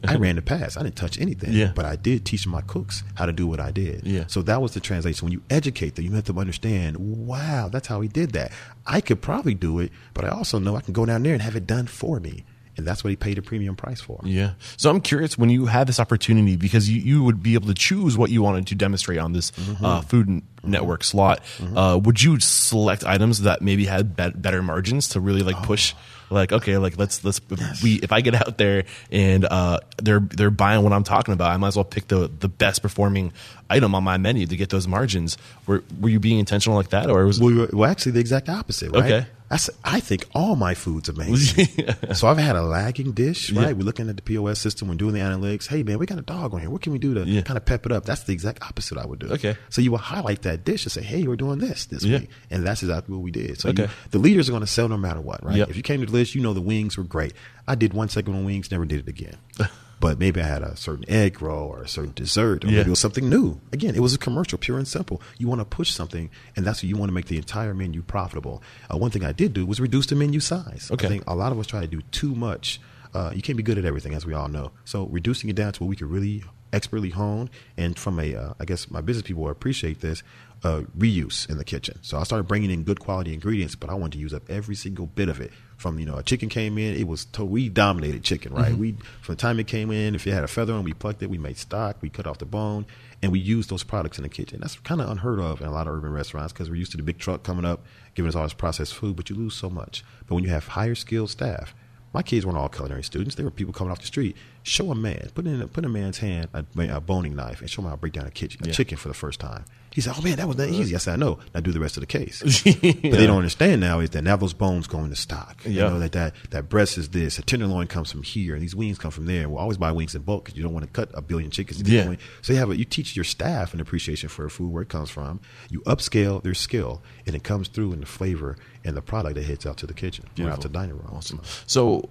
I ran the pass. I didn't touch anything. Yeah. But I did teach my cooks how to do what I did. Yeah. So that was the translation. When you educate them, you have to understand, wow, that's how he did that. I could probably do it, but I also know I can go down there and have it done for me. And that's what he paid a premium price for. Yeah. So I'm curious when you had this opportunity because you, you would be able to choose what you wanted to demonstrate on this Mm-hmm. uh, Food N- Network slot. Uh, would you select items that maybe had bet better margins to really like push? Like okay, like let's let's if we if I get out there and uh, they're they're buying what I'm talking about, I might as well pick the the best performing item on my menu to get those margins. Were were you being intentional like that, or was Well, we were- well, actually, the exact opposite, right? Okay. I, s- I think all my food's amazing. So I've had a lagging dish, right? Yeah. We're looking at the POS system, we're doing the analytics. Hey, man, we got a dog on here. What can we do to Yeah. kind of pep it up? That's the exact opposite I would do. Okay. So you will highlight that dish and say, hey, we're doing this this Yeah. week. And that's exactly what we did. So Okay. you, the leaders are going to sell no matter what, right? Yep. If you came to the list, you know the wings were great. I did one segment on wings, never did it again. But maybe I had a certain egg roll or a certain dessert, or Yeah. maybe it was something new. Again, it was a commercial, pure and simple. You want to push something, and that's what you want to make the entire menu profitable. Uh, one thing I did do was reduce the menu size. Okay. I think a lot of us try to do too much. Uh, you can't be good at everything, as we all know. So reducing it down to what we could really expertly hone, and from a, uh, I guess my business people will appreciate this, uh, reuse in the kitchen. So I started bringing in good quality ingredients, but I wanted to use up every single bit of it. From you know, a chicken came in, it was to, we dominated chicken, right? Mm-hmm. We from the time it came in, if it had a feather on, we plucked it, we made stock, we cut off the bone, and we used those products in the kitchen. That's kind of unheard of in a lot of urban restaurants because we're used to the big truck coming up, giving us all this processed food, but you lose so much. But when you have higher skilled staff, my kids weren't all culinary students. They were people coming off the street. Show a man, put in put in a man's hand a, a boning knife, and show him how to break down a, kitchen, a Yeah. chicken for the first time. He said, "Oh man, that was that easy." I said, "I know." Now do the rest of the case. But they don't understand now is that now those bones go into stock. You Yeah. know that that that breast is this, a tenderloin comes from here, and these wings come from there. We'll always buy wings in bulk because you don't want to cut a billion chickens. Yeah. one. So you have a, you teach your staff an appreciation for food where it comes from. You upscale their skill, and it comes through in the flavor and the product that hits out to the kitchen or out to the dining room. Awesome. So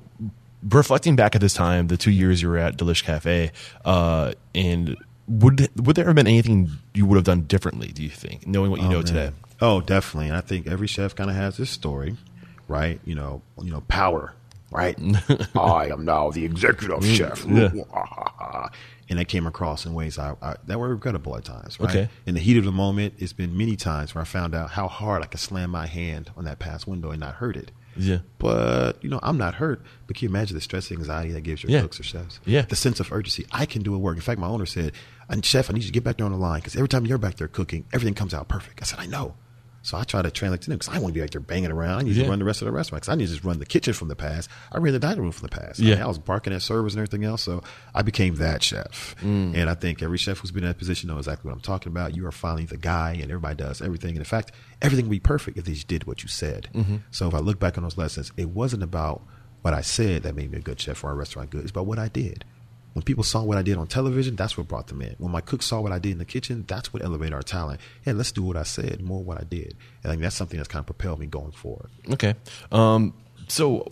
reflecting back at this time, the two years you were at Delish Cafe, uh, and would would there have been anything you would have done differently? Do you think, knowing what you oh, know man. today? Oh, definitely. And I think every chef kind of has this story, right? You know, you know, power, right? I am now the executive mm, chef. Yeah. And I came across in ways I, I, that were regrettable at times. Right? Okay. In the heat of the moment, it's been many times where I found out how hard I could slam my hand on that pass window and not hurt it. Yeah. But you know, I'm not hurt. But can you imagine the stress, and anxiety that gives your Yeah. cooks or chefs? Yeah. The sense of urgency. I can do a work. In fact, my owner said, "And chef, I need you to get back there on the line because every time you're back there cooking, everything comes out perfect." I said, "I know." So I try to translate to them because I want to be back there banging around. I need Yeah. to run the rest of the restaurant because I need to just run the kitchen from the past. I ran the dining room from the past. I, Yeah. mean, I was barking at servers and everything else. So I became that chef. Mm. And I think every chef who's been in that position knows exactly what I'm talking about. You are finally the guy, and everybody does everything. And in fact, everything would be perfect if they just did what you said. Mm-hmm. So if I look back on those lessons, it wasn't about what I said that made me a good chef or a restaurant good. It's about what I did. When people saw what I did on television, that's what brought them in. When my cook saw what I did in the kitchen, that's what elevated our talent. Yeah, let's do what I said, more what I did. And I think that's something that's kind of propelled me going forward. Okay. Um, so,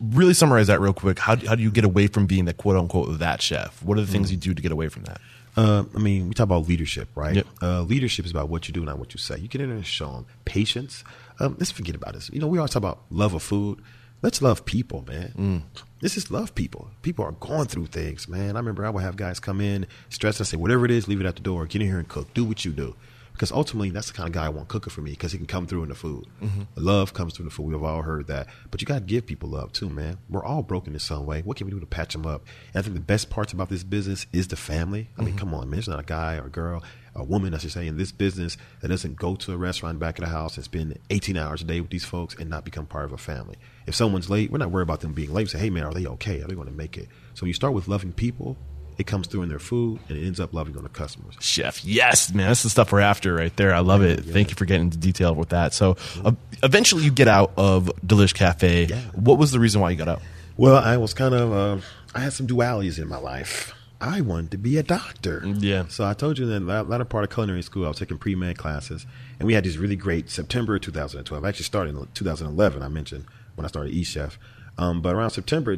really summarize that real quick. How, do- how do you get away from being the quote unquote that chef? What are the things you do to get away from that? Uh, I mean, we talk about leadership, right? Yep. Uh, leadership is about what you do, not what you say. You get in there and show them patience. Um, let's forget about this. You know, we always talk about love of food. Let's love people, man. This is love people. People are going through things, man. I remember I would have guys come in stressed. I say, whatever it is, leave it at the door. Get in here and cook. Do what you do. Because ultimately, that's the kind of guy I want cooking for me because he can come through in the food. Mm-hmm. Love comes through the food. We've all heard that. But you got to give people love too, man. We're all broken in some way. What can we do to patch them up? And I think the best parts about this business is the family. I mean, mm-hmm. come on, man. There's not a guy or a girl, a woman, I should say, in this business that doesn't go to a restaurant back of the house and spend 18 hours a day with these folks and not become part of a family. If someone's late, we're not worried about them being late. We say, hey, man, are they okay? Are they going to make it? So you start with loving people. It comes through in their food and it ends up loving on the customers. Chef, yes, man, that's the stuff we're after right there. I love it. Thank you for getting into detail with that. So, uh, eventually, you get out of Delish Cafe. Yeah. What was the reason why you got out? Well, I was kind of, uh, I had some dualities in my life. I wanted to be a doctor. Yeah. So I told you in the latter part of culinary school, I was taking pre med classes, and we had these really great September 2012. I actually started in 2011. I mentioned when I started E Chef, um, but around September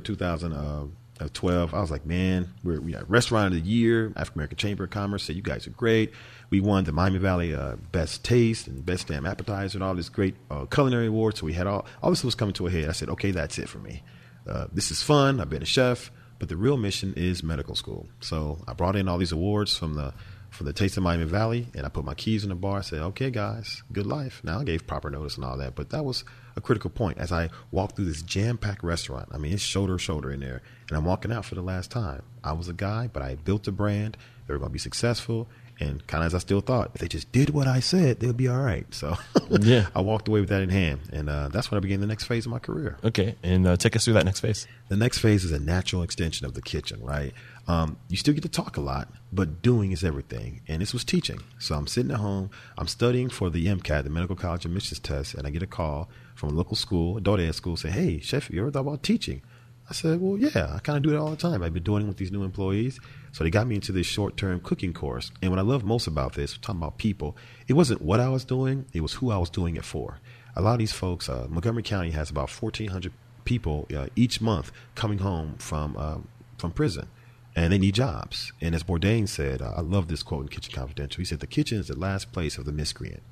2012, I was like, man, we're we got Restaurant of the Year. African American Chamber of Commerce said you guys are great. We won the Miami Valley uh, Best Taste and Best Damn Appetizer and all this great uh, culinary awards. So we had all all this was coming to a head. I said, okay, that's it for me. Uh, this is fun. I've been a chef, but the real mission is medical school. So I brought in all these awards from the from the Taste of Miami Valley, and I put my keys in the bar. I said, "Okay, guys, good life." Now I gave proper notice and all that, but that was a critical point as I walk through this jam-packed restaurant. I mean, it's shoulder to shoulder in there, and I'm walking out for the last time. I was a guy, but I built a brand. They were going to be successful, and kind of as I still thought, if they just did what I said, they'll be all right. So, Yeah. I walked away with that in hand, and uh, that's when I began the next phase of my career. Okay, and uh, take us through that next phase. The next phase is a natural extension of the kitchen, right? Um, you still get to talk a lot, but doing is everything. And this was teaching. So I'm sitting at home, I'm studying for the MCAT, the Medical College Admissions Test, and I get a call from a local school, adult ed school, say, Hey, Chef, you ever thought about teaching? I said, Well, yeah, I kind of do it all the time. I've been doing it with these new employees. So they got me into this short term cooking course. And what I love most about this, talking about people, it wasn't what I was doing, it was who I was doing it for. A lot of these folks, uh, Montgomery County has about 1,400 people uh, each month coming home from um, from prison, and they need jobs. And as Bourdain said, uh, I love this quote in Kitchen Confidential. He said, "The kitchen is the last place of the miscreant."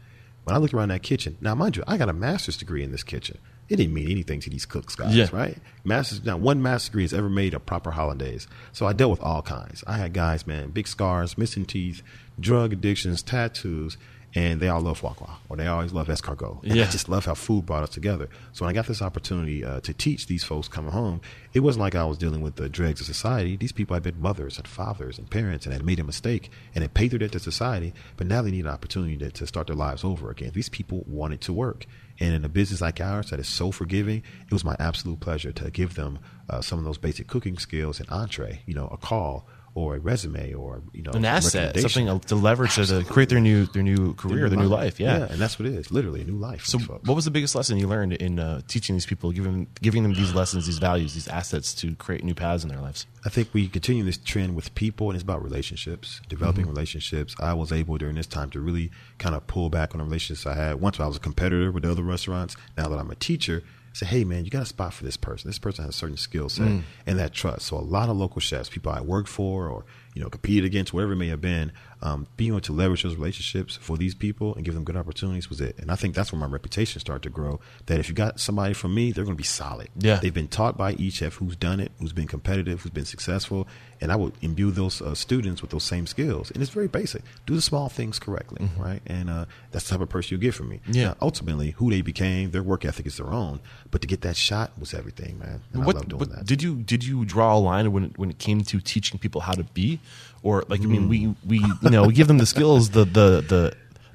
When I look around that kitchen, now mind you, I got a master's degree in this kitchen. It didn't mean anything to these cooks, guys, Yeah. right? Masters, now one master's degree has ever made a proper hollandaise. So I dealt with all kinds. I had guys, man, big scars, missing teeth, drug addictions, tattoos, and they all love foie gras, or they always love escargot. And Yeah. I just love how food brought us together. So when I got this opportunity uh, to teach these folks coming home, it wasn't like I was dealing with the dregs of society. These people had been mothers and fathers and parents and had made a mistake and had paid their debt to society, but now they need an opportunity to, to start their lives over again. These people wanted to work. And in a business like ours that is so forgiving, it was my absolute pleasure to give them uh, some of those basic cooking skills, and entree, you know, a call or a resume or, you know, An asset, something to leverage to, to create their new their new career, their new life. Yeah. and that's what it is. Literally a new life. So, what was the biggest lesson you learned in uh, teaching these people, giving giving them these lessons, these values, these assets to create new paths in their lives? I think we continue this trend with people, and it's about relationships, developing relationships. I was able during this time to really kind of pull back on the relationships I had. Once I was a competitor with the other restaurants. Now that I'm a teacher, say, hey man, you got a spot for this person. This person has a certain skill set Mm. and that trust. So a lot of local chefs, people I worked for or you know competed against, whatever it may have been, um, being able to leverage those relationships for these people and give them good opportunities was it. And I think that's where my reputation started to grow. That if you got somebody from me, they're going to be solid. Yeah. they've been taught by each chef who's done it, who's been competitive, who's been successful, and I would imbue those uh, students with those same skills. And it's very basic: do the small things correctly, right? And uh, that's the type of person you get from me. Yeah. Now, ultimately, who they became, their work ethic is their own, but to get that shot was everything, man. And I love doing what- that. did you did you draw a line when it, when it came to teaching people how to be, or like I mean we we you know we give them the skills the the the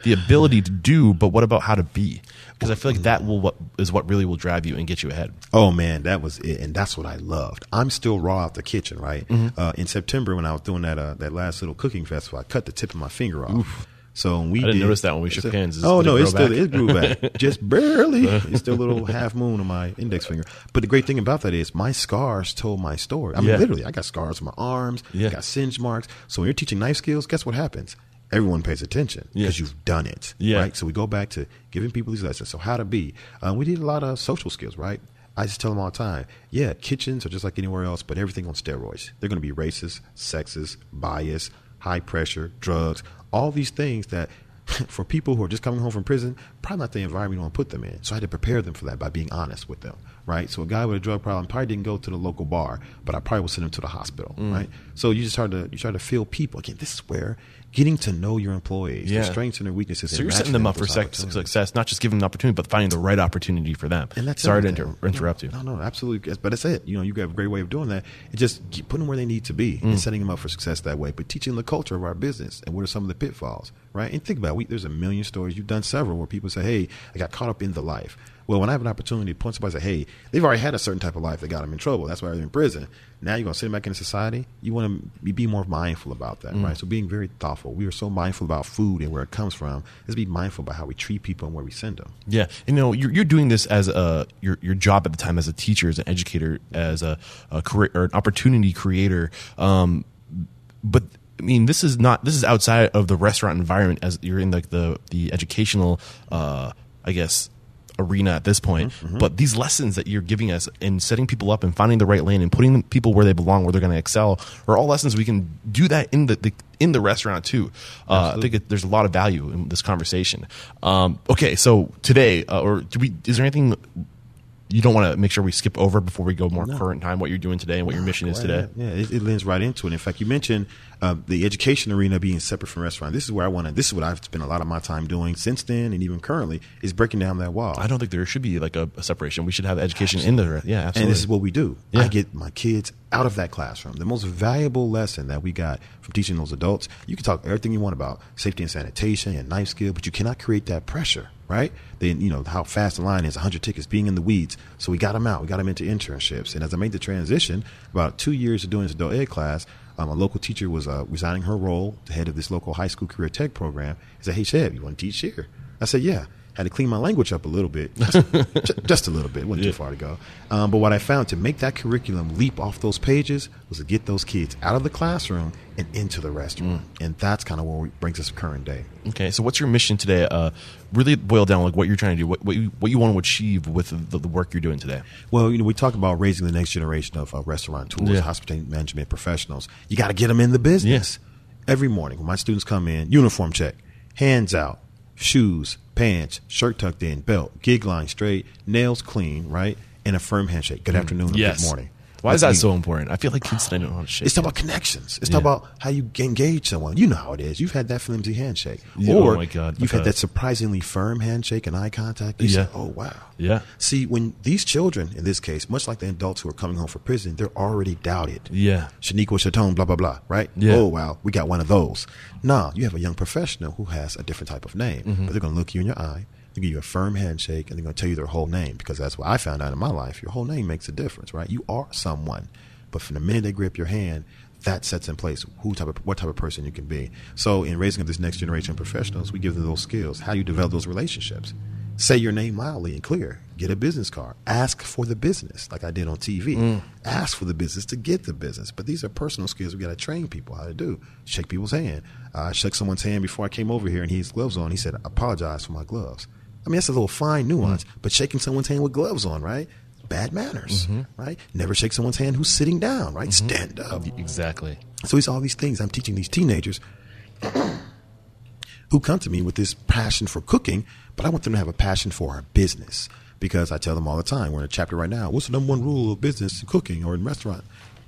the ability to do, but what about how to be? Because I feel like that will what is what really will drive you and get you ahead. Oh man, that was it, and that's what I loved. I'm still raw out the kitchen, right? Mm-hmm. Uh, in September, when I was doing that uh, that last little cooking festival, I cut the tip of my finger off. So when we I didn't did- notice that when we shook So- hands. Is- Oh no, it's still back? it grew back, just barely. It's still a little half moon on my index finger. But the great thing about that is my scars told my story. I mean, Yeah. literally, I got scars on my arms, Yeah. got singe marks. So when you're teaching knife skills, guess what happens? Everyone pays attention Yeah. because you've done it, Yeah. right? So we go back to giving people these lessons. So how to be? Uh, we need a lot of social skills, right? I just tell them all the time, yeah, kitchens are just like anywhere else, but everything on steroids. They're going to be racist, sexist, bias, high pressure, drugs, all these things that for people who are just coming home from prison, probably not the environment you want to put them in. So I had to prepare them for that by being honest with them, right? So a guy with a drug problem probably didn't go to the local bar, but I probably will send him to the hospital, Mm. right? So you just try to you try to feel people. Again, this is where getting to know your employees, Yeah. their strengths and their weaknesses. So you're setting them up for with those sex, opportunities. success, not just giving them an opportunity, but finding the right opportunity for them. And that's Sorry to inter- interrupt you. No, no, absolutely. But that's it. You know, you have a great way of doing that. It's just putting them where they need to be Mm. and setting them up for success that way. But teaching the culture of our business and what are some of the pitfalls, right? And think about it. We, there's a million stories. You've done several where people say, "Hey, I got caught up in the life." Well, when I have an opportunity to point somebody and say, "Hey, they've already had a certain type of life that got them in trouble. That's why they're in prison." Now you're gonna send them back into society. You want to be more mindful about that, Mm. right? So being very thoughtful. We are so mindful about food and where it comes from. Let's be mindful about how we treat people and where we send them. Yeah, you know, you're, you're doing this as a your your job at the time as a teacher, as an educator, as a, a career or an opportunity creator. Um, but I mean, this is not this is outside of the restaurant environment. As you're in like the the educational, uh, I guess arena at this point. but these lessons that you're giving us and setting people up and finding the right lane and putting people where they belong where they're going to excel are all lessons we can do that in the, the in the restaurant too. Uh, i think it, there's a lot of value in this conversation. Um, okay so today uh, or do we is there anything you don't want to make sure we skip over before we go more current time what you're doing today and what your mission is today? Yeah, it, it lends right into it. In fact, you mentioned uh, the education arena being separate from restaurant. This is where I want to. This is what I've spent a lot of my time doing since then, and even currently, is breaking down that wall. i don't think there should be like a, a separation we should have education in the yeah absolutely And this is what we do. Yeah. I get my kids out of that classroom. The most valuable lesson that we got from teaching those adults, you can talk everything you want about safety and sanitation and knife skill, but you cannot create that pressure, right? Then, you know, how fast the line is, 100 tickets, being in the weeds. So we got them out. We got them into internships. And as I made the transition, about two years of doing this adult ed class, um, a local teacher was uh, resigning her role, the head of this local high school career tech program. He said, Hey, Chef, you want to teach here? I said, Yeah. Had to clean my language up a little bit, just, just a little bit. It wasn't Yeah. too far to go. Um, but what I found to make that curriculum leap off those pages was to get those kids out of the classroom and into the restaurant, Mm. and that's kind of what brings us to current day. Okay, so what's your mission today? Uh, really boil down like what you're trying to do, what what you, what you want to achieve with the, the work you're doing today. Well, you know, we talk about raising the next generation of uh, restaurateurs, Yeah. hospitality management professionals. You got to get them in the business. Every morning when my students come in, uniform check, hands out, shoes, pants, shirt tucked in, belt, gig line straight, nails clean, right, and a firm handshake. Good mm, afternoon, or Yes. good morning. Why is that so important? I feel like kids today don't know how to shake. It's talking about connections. It's Yeah. talking about how you engage someone. You know how it is. You've had that flimsy handshake, Yeah, or oh my God, you've had that surprisingly firm handshake and eye contact. You Yeah. say, "Oh wow." Yeah. See, when these children, in this case, much like the adults who are coming home from prison, they're already doubted. Yeah. Shaniqua Chaton, blah blah blah. Right? Yeah. Oh wow, we got one of those. Nah, you have a young professional who has a different type of name, Mm-hmm. but they're going to look you in your eye. They give you a firm handshake, and they're going to tell you their whole name because that's what I found out in my life. Your whole name makes a difference, right? You are someone, but from the minute they grip your hand, that sets in place who type of what type of person you can be. So, in raising up this next generation of professionals, we give them those skills. How do you develop those relationships? Say your name loudly and clear. Get a business card. Ask for the business, like I did on TV. Mm. Ask for the business to get the business. But these are personal skills we got to train people how to do. Shake people's hand. I shook someone's hand before I came over here, and he has gloves on. He said, I "Apologize for my gloves." I mean, that's a little fine nuance, but shaking someone's hand with gloves on, right? Bad manners, mm-hmm. right? Never shake someone's hand who's sitting down, right? Mm-hmm. Stand up. Exactly. So it's all these things I'm teaching these teenagers who come to me with this passion for cooking, but I want them to have a passion for our business because I tell them all the time. We're in a chapter right now. What's the number one rule of business, cooking, or in restaurant?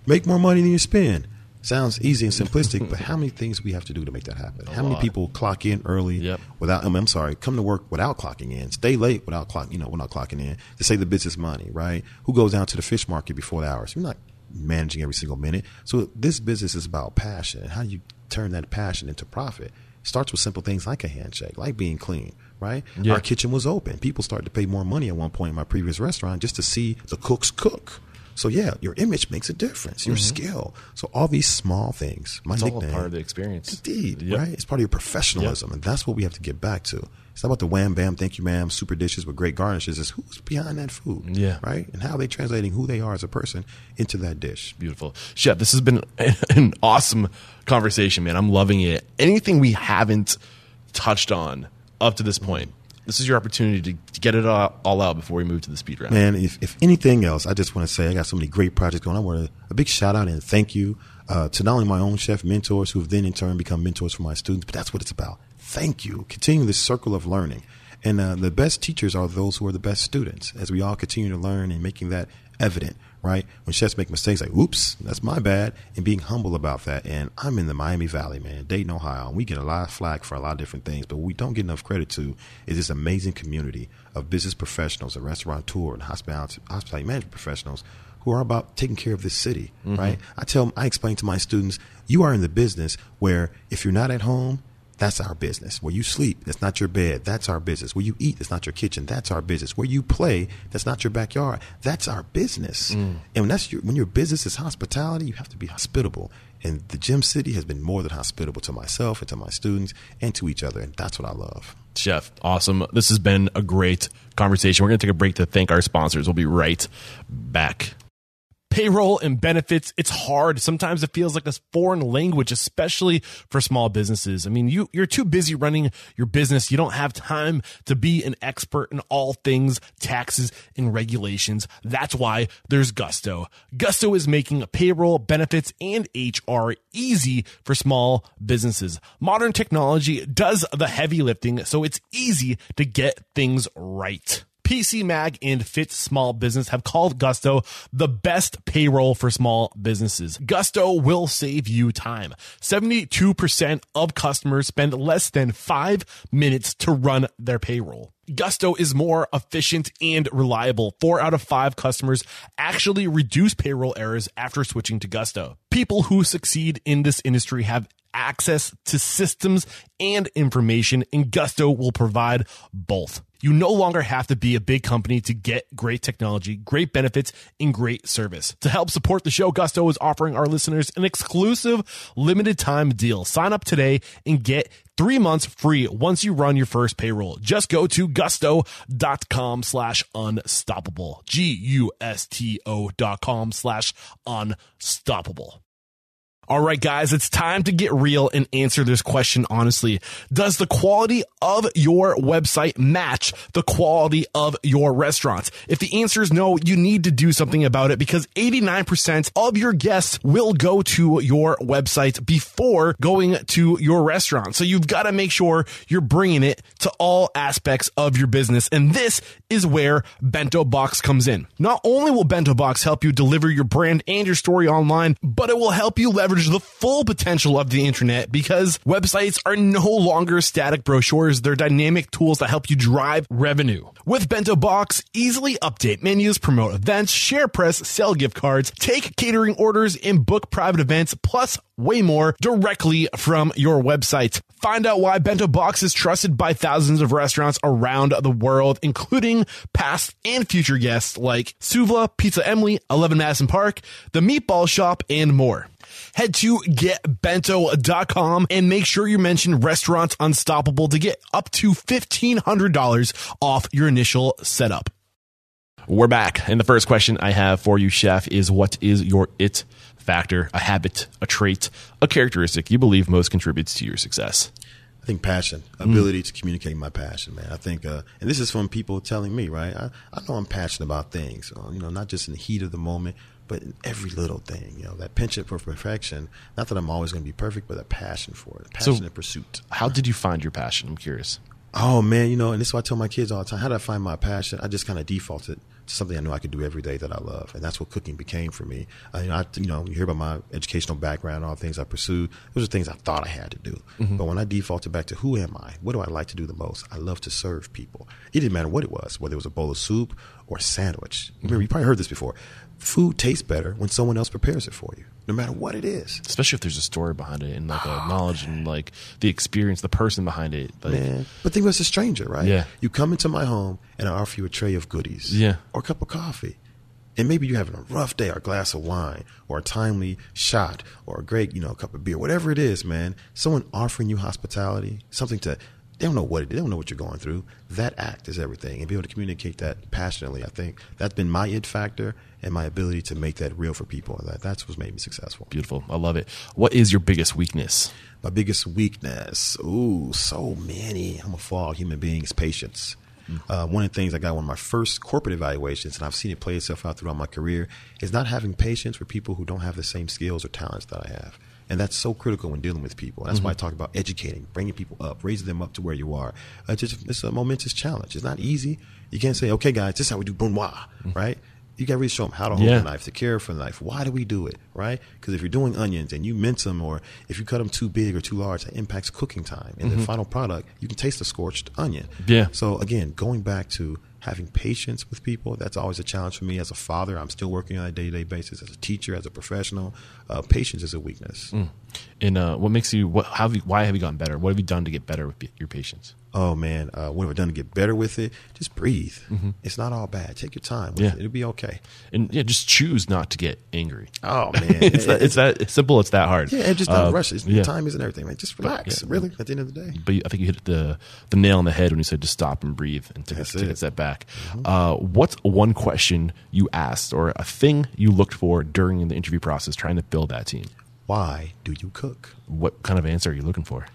Make more money than you spend. Sounds easy and simplistic, but how many things we have to do to make that happen? how many people clock in early Yep. without? I mean, I'm sorry, come to work without clocking in, stay late without clock, you know, without clocking in to save the business money, right? Who goes down to the fish market before the hours? You're not managing every single minute. So this business is about passion. and How do you turn that passion into profit? starts with simple things like a handshake, like being clean, right? Yeah. Our kitchen was open. People started to pay more money at one point in my previous restaurant just to see the cooks cook. So yeah, your image makes a difference. Your skill. So all these small things. My Mm-hmm. It's nickname. part of the experience. Indeed, Yep. right? It's part of your professionalism, and that's what we have to get back to. It's not about the wham bam, thank you, ma'am, super dishes with great garnishes. It's who's behind that food, Yeah. right? And how are they translating who they are as a person into that dish. Beautiful. Chef, this has been an awesome conversation, man. I'm loving it. Anything we haven't touched on up to this point, this is your opportunity to, to get it all, all out before we move to the speed round. Man, if, if anything else, I just want to say I got so many great projects going. I want a big shout out and thank you uh, to not only my own chef mentors who have then in turn become mentors for my students, but that's what it's about. Thank you. Continue this circle of learning. And uh, the best teachers are those who are the best students as we all continue to learn and making that evident, right? When chefs make mistakes like, oops, that's my bad, and being humble about that. And I'm in the Miami Valley, man, Dayton, Ohio, and we get a lot of flack for a lot of different things, but what we don't get enough credit to is this amazing community of business professionals and restaurateur and hospitality, hospitality management professionals who are about taking care of this city, mm-hmm. right? I tell, them, I explain to my students, you are in the business where if you're not at home, that's our business. Where you sleep, that's not your bed. That's our business. Where you eat, that's not your kitchen. That's our business. Where you play, that's not your backyard. That's our business. Mm. And when that's your, when your business is hospitality, you have to be hospitable. And the Gem City has been more than hospitable to myself and to my students and to each other. And that's what I love. Chef, awesome. This has been a great conversation. We're going to take a break to thank our sponsors. We'll be right back. Payroll and benefits, it's hard. Sometimes it feels like a foreign language, especially for small businesses. I mean, you, you're too busy running your business. You don't have time to be an expert in all things taxes and regulations. That's why there's Gusto. Gusto is making payroll, benefits, and HR easy for small businesses. Modern technology does the heavy lifting, so it's easy to get things right. PC Mag and Fit Small Business have called Gusto the best payroll for small businesses. Gusto will save you time. 72% of customers spend less than five minutes to run their payroll. Gusto is more efficient and reliable. Four out of five customers actually reduce payroll errors after switching to Gusto. People who succeed in this industry have access to systems and information, and Gusto will provide both. You no longer have to be a big company to get great technology, great benefits, and great service. To help support the show, Gusto is offering our listeners an exclusive limited time deal. Sign up today and get three months free once you run your first payroll. Just go to gusto.com slash unstoppable. G-U-S-T-O dot com slash unstoppable. All right, guys, it's time to get real and answer this question honestly. Does the quality of your website match the quality of your restaurants? If the answer is no, you need to do something about it because 89% of your guests will go to your website before going to your restaurant. So you've got to make sure you're bringing it to all aspects of your business. And this is where Bento Box comes in. Not only will Bento Box help you deliver your brand and your story online, but it will help you leverage the full potential of the internet because websites are no longer static brochures. They're dynamic tools that help you drive revenue. With Bento Box, easily update menus, promote events, share press, sell gift cards, take catering orders, and book private events, plus way more directly from your website. Find out why Bento Box is trusted by thousands of restaurants around the world, including past and future guests like Suvla, Pizza Emily, 11 Madison Park, The Meatball Shop, and more. Head to getbento.com and make sure you mention Restaurants Unstoppable to get up to $1,500 off your initial setup. We're back. And the first question I have for you, Chef, is what is your it factor, a habit, a trait, a characteristic you believe most contributes to your success? I think passion, ability to communicate my passion, man. I think, uh, and this is from people telling me, right? I, I know I'm passionate about things, uh, you know, not just in the heat of the moment, but in every little thing, you know, that penchant for perfection. Not that I'm always going to be perfect, but a passion for it, a So- passionate pursuit. How did you find your passion? I'm curious. Oh man, you know, and this is what I tell my kids all the time. How did I find my passion? I just kind of defaulted to something I knew I could do every day that I love, and that's what cooking became for me. Uh, you, know, I, you know, you hear about my educational background, all the things I pursued. Those are things I thought I had to do. But when I defaulted back to who am I? What do I like to do the most? I love to serve people. It didn't matter what it was, whether it was a bowl of soup or a sandwich. Remember, you probably heard this before. Food tastes better when someone else prepares it for you, no matter what it is. Especially if there's a story behind it and like a knowledge and like the experience, the person behind it. Like, Man, but think of it as a stranger, right? Yeah. You come into my home and I offer you a tray of goodies. Yeah. Or a cup of coffee. And maybe you're having a rough day or a glass of wine or a timely shot or a great, you know, a cup of beer, whatever it is, man. Someone offering you hospitality, something to, they don't know what it, they don't know what you're going through. That act is everything. And be able to communicate that passionately, I think that's been my it factor and my ability to make that real for people. That, that's what's made me successful. Beautiful. I love it. What is your biggest weakness? My biggest weakness, ooh, so many. I'm a flawed human being. Is patience. Uh, one of the things I got one of my first corporate evaluations, and I've seen it play itself out throughout my career, is not having patience for people who don't have the same skills or talents that I have. And that's so critical when dealing with people. That's why I talk about educating, bringing people up, raising them up to where you are. Uh, just, it's a momentous challenge. It's not easy. You can't say, okay, guys, this is how we do brunoise, right? You got to really show them how to hold Yeah. the knife, to care for the knife. Why do we do it, right? Because if you're doing onions and you mince them, or if you cut them too big or too large, that impacts cooking time. And the final product, you can taste the scorched onion. Yeah. So again, going back to having patience with people, that's always a challenge for me as a father. I'm still working on a day to day basis as a teacher, as a professional. Uh, patience is a weakness. And uh, what makes you? What? How? Have you, why have you gotten better? What have you done to get better with your patience? Oh man, uh, what have I done to get better with it? Just breathe. It's not all bad. Take your time. Mm-hmm. Yeah. it. It'll be okay. And yeah, just choose not to get angry. Oh man, it's that. It's that simple. It's that hard. yeah, and just don't Uh, rush. It's, yeah. Time isn't everything, man. Just relax. yeah. Really, at the end of the day. But I think you hit the the nail on the head when you said just stop and breathe and take, That's take a. Mm-hmm. step back. Uh, what's one question you asked or a thing you looked for during the interview process trying to build that team? Why do you cook? What kind of answer are you looking for?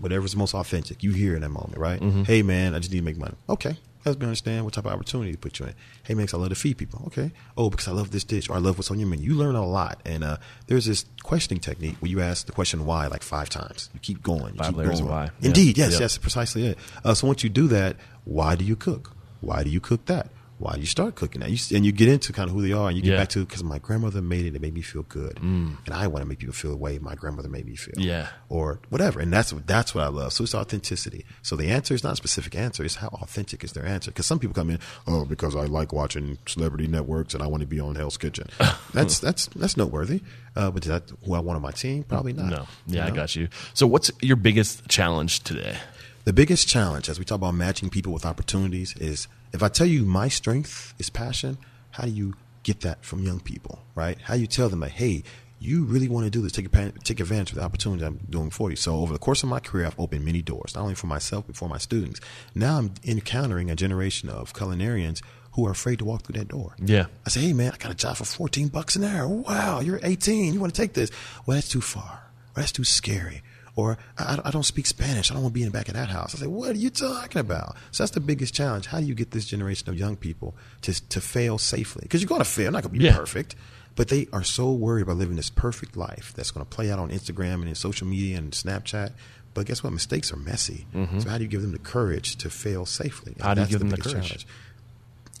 Whatever's most authentic, you hear in that moment, right? Mm-hmm. Hey man, I just need to make money. Okay. Helps me understand what type of opportunity to put you in. Hey man, 'cause I love to feed people. Okay. Oh, because I love this dish or I love what's on your menu. You learn a lot. And uh, there's this questioning technique where you ask the question why like five times. You keep going. You Five keep layers going. of why. Yeah. Indeed. Yes, Yep. yes, precisely it. Uh, so once you do that, why do you cook? Why do you cook that? Why you start cooking that? You, and you get into kind of who they are and you get Yeah. back to because my grandmother made it, it made me feel good. And I want to make people feel the way my grandmother made me feel Mm. Yeah. or whatever. And that's that's what I love. So it's authenticity. So the answer is not a specific answer. It's how authentic is their answer. Because some people come in, oh, because I like watching celebrity networks and I want to be on Hell's Kitchen. that's that's that's noteworthy. Uh, but is that who I want on my team? Probably not. No. Yeah, I You know? got you. So what's your biggest challenge today? The biggest challenge as we talk about matching people with opportunities is if I tell you my strength is passion, how do you get that from young people, right? How do you tell them like, hey, you really want to do this, take take advantage of the opportunity I'm doing for you. So over the course of my career, I've opened many doors, not only for myself but for my students. Now I'm encountering a generation of culinarians who are afraid to walk through that door. Yeah. I say, hey man, I got a job for 14 bucks an hour. Wow, you're 18. You want to take this? Well, that's too far. Or that's too scary. Or I, I don't speak Spanish. I don't want to be in the back of that house. I say, what are you talking about? So that's the biggest challenge. How do you get this generation of young people to to fail safely? Because you're going to fail. Not going to be Yeah. perfect. But they are so worried about living this perfect life that's going to play out on Instagram and in social media and Snapchat. But guess what? Mistakes are messy. So how do you give them the courage to fail safely? Mm-hmm. How do you give them the courage?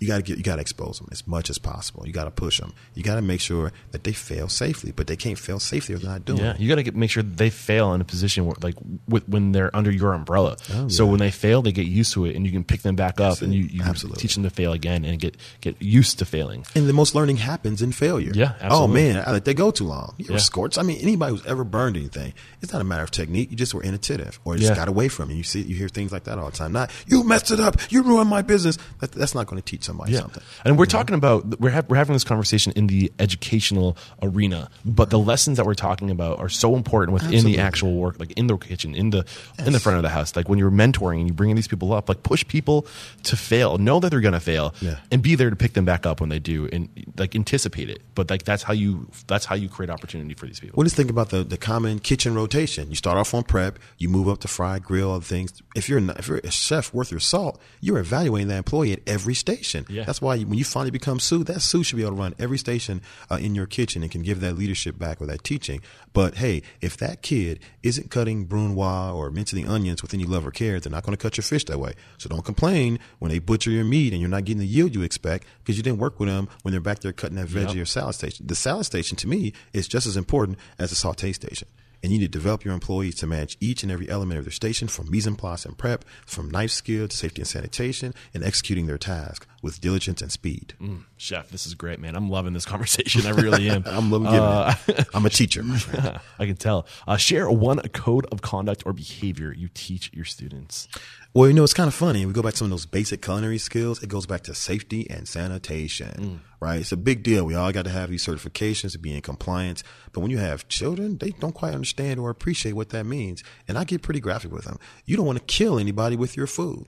You got to get you got to expose them as much as possible. You got to push them. You got to make sure that they fail safely, but they can't fail safely if they're not doing Yeah, it. you got to make sure they fail in a position where, like, with, when they're under your umbrella. Oh, so yeah. when they fail, they get used to it, and you can pick them back up, and you, you Absolutely. teach them to fail again, and get get used to failing. And the most learning happens in failure. Yeah, Oh man, I let that go too long. You Yeah. scorched? I mean, anybody who's ever burned anything, it's not a matter of technique. You just were inattentive, or you just Yeah. got away from it. You see, you hear things like that all the time. Not you messed it up. You ruined my business. That, that's not going to teach somebody something. And we're talking about we're ha- we're having this conversation in the educational arena, but the lessons that we're talking about are so important within Absolutely. the actual work, like in the kitchen, in the in the front of the house. Like when you're mentoring and you're bringing these people up, like push people to fail, know that they're going to fail, Yeah. and be there to pick them back up when they do, and like anticipate it. But like that's how you that's how you create opportunity for these people. Well, just think about the, the common kitchen rotation. You start off on prep, you move up to fry, grill, other things. If you're not, if you're a chef worth your salt, you're evaluating that employee at every station. Yeah. That's why you, when you finally become sous, that sous should be able to run every station uh, in your kitchen and can give that leadership back or that teaching. But hey, if that kid isn't cutting brunoise or mincing the onions with any love or care, they're not going to cut your fish that way. So don't complain when they butcher your meat and you're not getting the yield you expect because you didn't work with them when they're back there cutting that veggie or salad station. The salad station to me is just as important as the saute station. And you need to develop your employees to manage each and every element of their station from mise en place and prep, from knife skill to safety and sanitation, and executing their task with diligence and speed. Chef, this is great, man. I'm loving this conversation. I really am. I'm loving Uh, it. I'm a teacher. my friend. I can tell. Uh, share one code of conduct or behavior you teach your students. Well, you know, it's kind of funny. We go back to some of those basic culinary skills. It goes back to safety and sanitation, right? It's a big deal. We all got to have these certifications to be in compliance. But when you have children, they don't quite understand or appreciate what that means. And I get pretty graphic with them. You don't want to kill anybody with your food.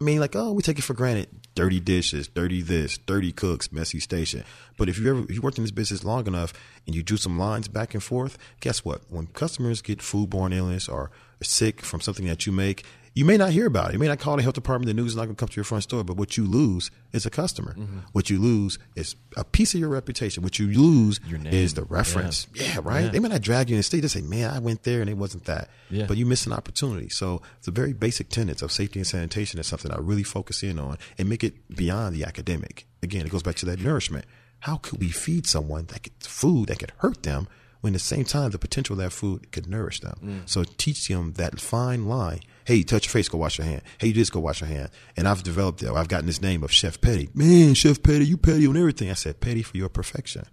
I mean, like, oh, we take it for granted. Dirty dishes, dirty this, dirty cooks, messy station. But if you ever if you worked in this business long enough and you drew some lines back and forth, guess what? When customers get foodborne illness or sick from something that you make, you may not hear about it. You may not call the health department. The news is not going to come to your front door. But what you lose is a customer. Mm-hmm. What you lose is a piece of your reputation. What you lose is the reference. Yeah, right. They may not drag you in the state. They say, "Man, I went there and it wasn't that." Yeah. But you miss an opportunity. So the very basic tenets of safety and sanitation is something I really focus in on and make it beyond the academic. Again, it goes back to that nourishment. How could we feed someone that could, food that could hurt them when at the same time the potential of that food could nourish them? Mm. So teach them that fine line. Hey, you touch your face, go wash your hand. Hey, you just go wash your hand. And I've developed, I've gotten this name of Chef Petty. Man, Chef Petty, you petty on everything. I said, petty for your perfection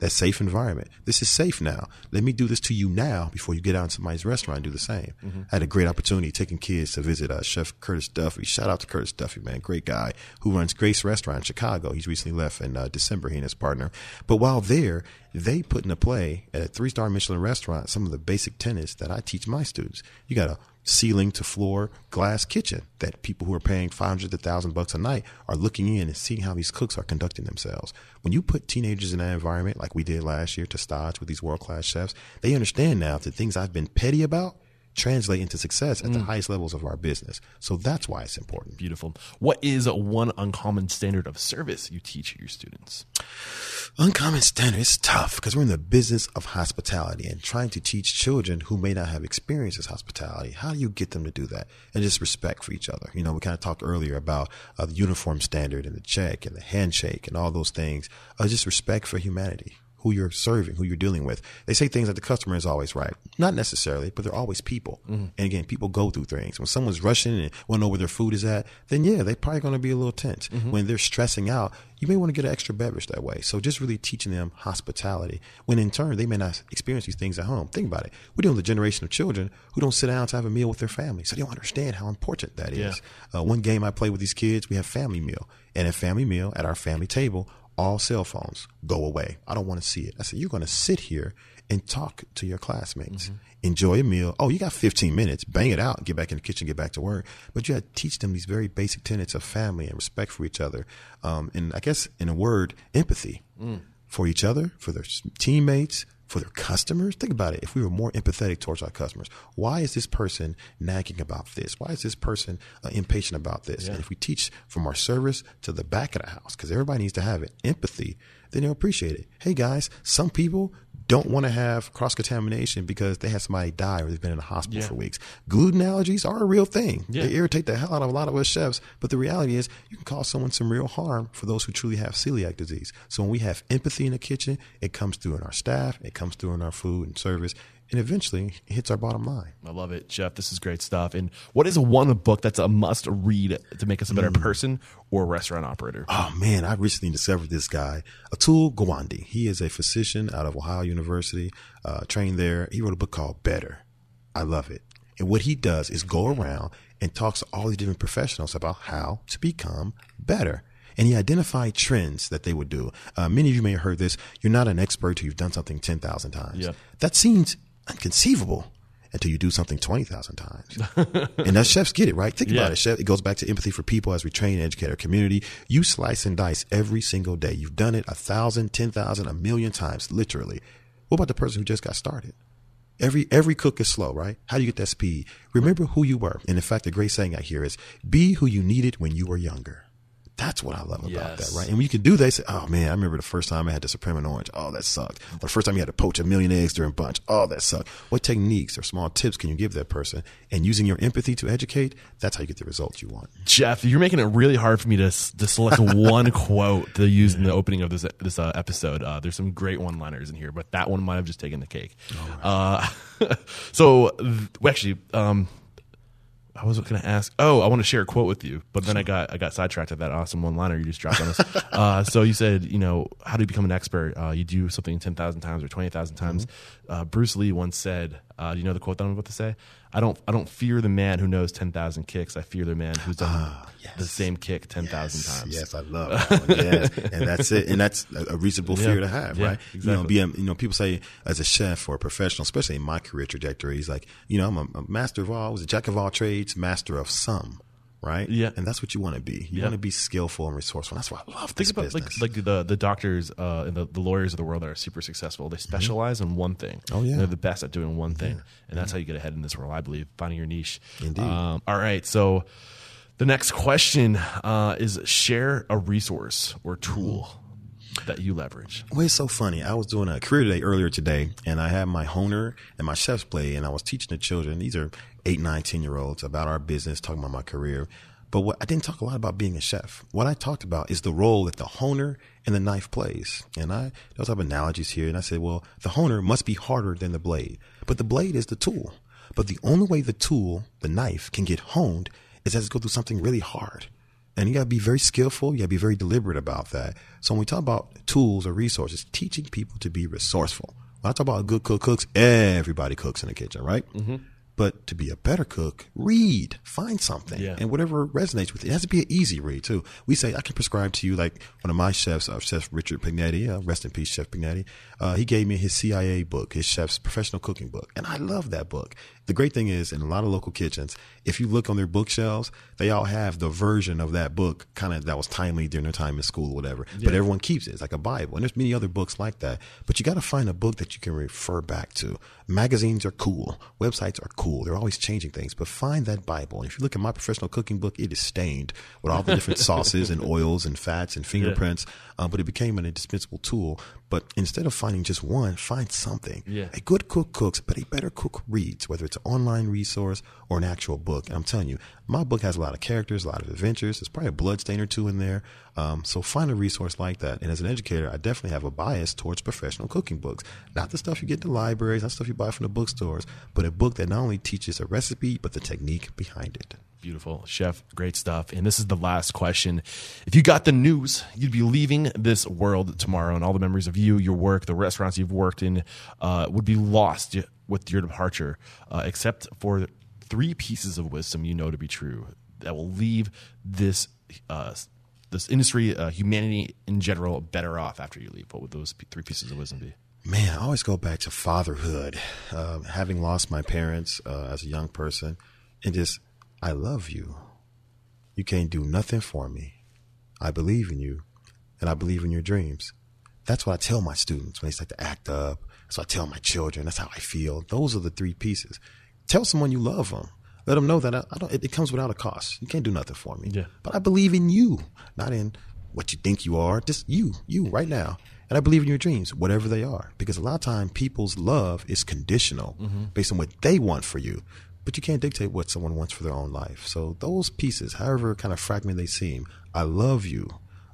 that safe environment. This is safe now. Let me do this to you now before you get out in somebody's restaurant and do the same. I had a great opportunity taking kids to visit uh, Chef Curtis Duffy. Shout out to Curtis Duffy, man. Great guy who runs Grace Restaurant in Chicago. He's recently left in uh, December, he and his partner. But while there, they put into play at a three star Michelin restaurant some of the basic tenets that I teach my students. You got to ceiling to floor glass kitchen that people who are paying 500 to 1000 bucks a night are looking in and seeing how these cooks are conducting themselves. When you put teenagers in that environment like we did last year to Stodge with these world-class chefs they understand now that things i've been petty about translate into success at the highest levels of our business so that's why it's important Beautiful. What is one uncommon standard of service you teach your students? Uncommon standard is tough because we're in the business of hospitality and trying to teach children who may not have experience as hospitality. How do you get them to do that? And just respect for each other. You know, we kind of talked earlier about uh, the uniform standard and the check and the handshake and all those things. Uh, just respect for humanity. Who you're serving, who you're dealing with. They say things that the customer is always right. Not necessarily, but they're always people. And again, people go through things. When someone's rushing and want to know where their food is at, then yeah, they're probably going to be a little tense. When they're stressing out, you may want to get an extra beverage that way. So just really teaching them hospitality when in turn they may not experience these things at home. Think about it. We're dealing with a generation of children who don't sit down to have a meal with their family. So they don't understand how important that is. Uh, one game I play with these kids, we have family meal. And at family meal, at our family table, all cell phones go away. I don't want to see it. I said, you're going to sit here and talk to your classmates. Enjoy a meal. Oh, you got 15 minutes. Bang it out. Get back in the kitchen. Get back to work. But you got to teach them these very basic tenets of family and respect for each other. Um, and I guess in a word, empathy for each other, for their teammates, for their customers. Think about it. If we were more empathetic towards our customers, why is this person nagging about this? Why is this person uh, impatient about this? And if we teach from our service to the back of the house, because everybody needs to have it, empathy, then they'll appreciate it. Hey guys, some people don't want to have cross contamination because they had somebody die or they've been in the hospital Yeah. for weeks. Gluten allergies are a real thing. Yeah. They irritate the hell out of a lot of us chefs. But the reality is, you can cause someone some real harm for those who truly have celiac disease. So when we have empathy in the kitchen, it comes through in our staff, it comes through in our food and service, and eventually hits our bottom line. I love it, Jeff. This is great stuff. And what is one book that's a must read to make us a better person or restaurant operator? Oh man, I recently discovered this guy, Atul Gawande. He is a physician out of Ohio University, uh, trained there. He wrote a book called Better. I love it. And what he does is go around and talks to all these different professionals about how to become better. and he identified trends that they would do. Uh, many of you may have heard this. You're not an expert till you've done something 10,000 times. Yeah. That seems inconceivable until you do something 20,000 times. and that chefs get it, right? Think Yeah. about it, chef. It goes back to empathy for people as we train and educate our community. You slice and dice every single day. You've done it a thousand, ten thousand, a million times, literally. What about the person who just got started? Every every cook is slow, right? How do you get that speed? Remember who you were. And in fact, the great saying I hear is be who you needed when you were younger. That's what I love about Yes. that, right? And when you can do that, say, oh man, I remember the first time I had the Supreme Orange. Oh, that sucked. Or the first time you had to poach a million eggs during a bunch. Oh, that sucked. What techniques or small tips can you give that person? And using your empathy to educate, that's how you get the results you want. Jeff, you're making it really hard for me to to select one quote to use in the opening of this this uh, episode. Uh, there's some great one-liners in here, but that one might have just taken the cake. Uh, so, actually, um, I was going to ask. Oh, I want to share a quote with you, but then I got I got sidetracked at that awesome one-liner you just dropped on us. uh, so you said, you know, how do you become an expert? Uh, you do something ten thousand times or twenty thousand times. Uh, Bruce Lee once said, uh, "Do you know the quote that I'm about to say? I don't I don't fear the man who knows ten thousand kicks. I fear the man who's done ah, the same kick ten thousand times." Yes, I love that one. Yes. and that's it. And that's a reasonable fear Yeah. to have, Yeah, right? You know, exactly. be you know, people say as a chef or a professional, especially in my career trajectory, he's like, you know, I'm a, a master of all, I was a jack of all trades, master of some, right? Yeah. And that's what you want to be. You Yeah. want to be skillful and resourceful. That's why I love this Think about business. like like the the doctors uh, and the, the lawyers of the world that are super successful. They specialize in one thing. Oh, yeah. They're the best at doing one thing, and that's how you get ahead in this world. I believe finding your niche. Indeed. Um, all right, so the next question uh, is: share a resource or tool that you leverage. Well, it's so funny. I was doing a career day earlier today, and I had my honer and my chef's play, and I was teaching the children. These are eight, nine, ten year olds about our business, talking about my career. But what I didn't talk a lot about being a chef. What I talked about is the role that the honer and the knife plays. And I those have analogies here, and I said, well, the honer must be harder than the blade, but the blade is the tool. But the only way the tool, the knife, can get honed is as it go through something really hard. And you got to be very skillful. You got to be very deliberate about that. So when we talk about tools or resources, teaching people to be resourceful. When I talk about good cook cooks, everybody cooks in the kitchen, right? Mm-hmm. But to be a better cook, read, find something, Yeah. and whatever resonates with you. It has to be an easy read too. We say I can prescribe to you like one of my chefs, uh, Chef Richard Pignetti, uh, rest in peace, Chef Pignetti. Uh, he gave me his CIA book, his chef's professional cooking book, and I love that book. The great thing is, in a lot of local kitchens, if you look on their bookshelves, they all have the version of that book, kind of that was timely during their time in school or whatever. But everyone keeps it. It's like a Bible, and there's many other books like that. But you got to find a book that you can refer back to. Magazines are cool, websites are cool. They're always changing things, but find that Bible. And if you look at my professional cooking book, it is stained with all the different sauces and oils and fats and fingerprints. Um, but it became an indispensable tool. But instead of finding just one, find something. Yeah. A good cook cooks, but a better cook reads, whether it's an online resource or an actual book. And I'm telling you, my book has a lot of characters, a lot of adventures. There's probably a blood stain or two in there. Um, so find a resource like that. And as an educator, I definitely have a bias towards professional cooking books. Not the stuff you get in the libraries, not stuff you buy from the bookstores, but a book that not only teaches a recipe, but the technique behind it. Beautiful, chef. Great stuff. And this is the last question. If you got the news, you'd be leaving this world tomorrow, and all the memories of you, your work, the restaurants you've worked in, uh, would be lost with your departure, uh, except for three pieces of wisdom you know to be true that will leave this uh, this industry, uh, humanity in general, better off after you leave. What would those three pieces of wisdom be? Man, I always go back to fatherhood. Uh, having lost my parents uh, as a young person, and just, I love you. You can't do nothing for me. I believe in you, and I believe in your dreams. That's what I tell my students when they start to act up. That's what I tell my children. That's how I feel. Those are the three pieces. Tell someone you love them. Let them know that I, I don't. It, it comes without a cost. You can't do nothing for me. Yeah. But I believe in you, not in what you think you are. Just you, you right now. And I believe in your dreams, whatever they are. Because a lot of time people's love is conditional mm-hmm. based on what they want for you. But you can't dictate what someone wants for their own life. So those pieces, however kind of fragmented they seem, I love you.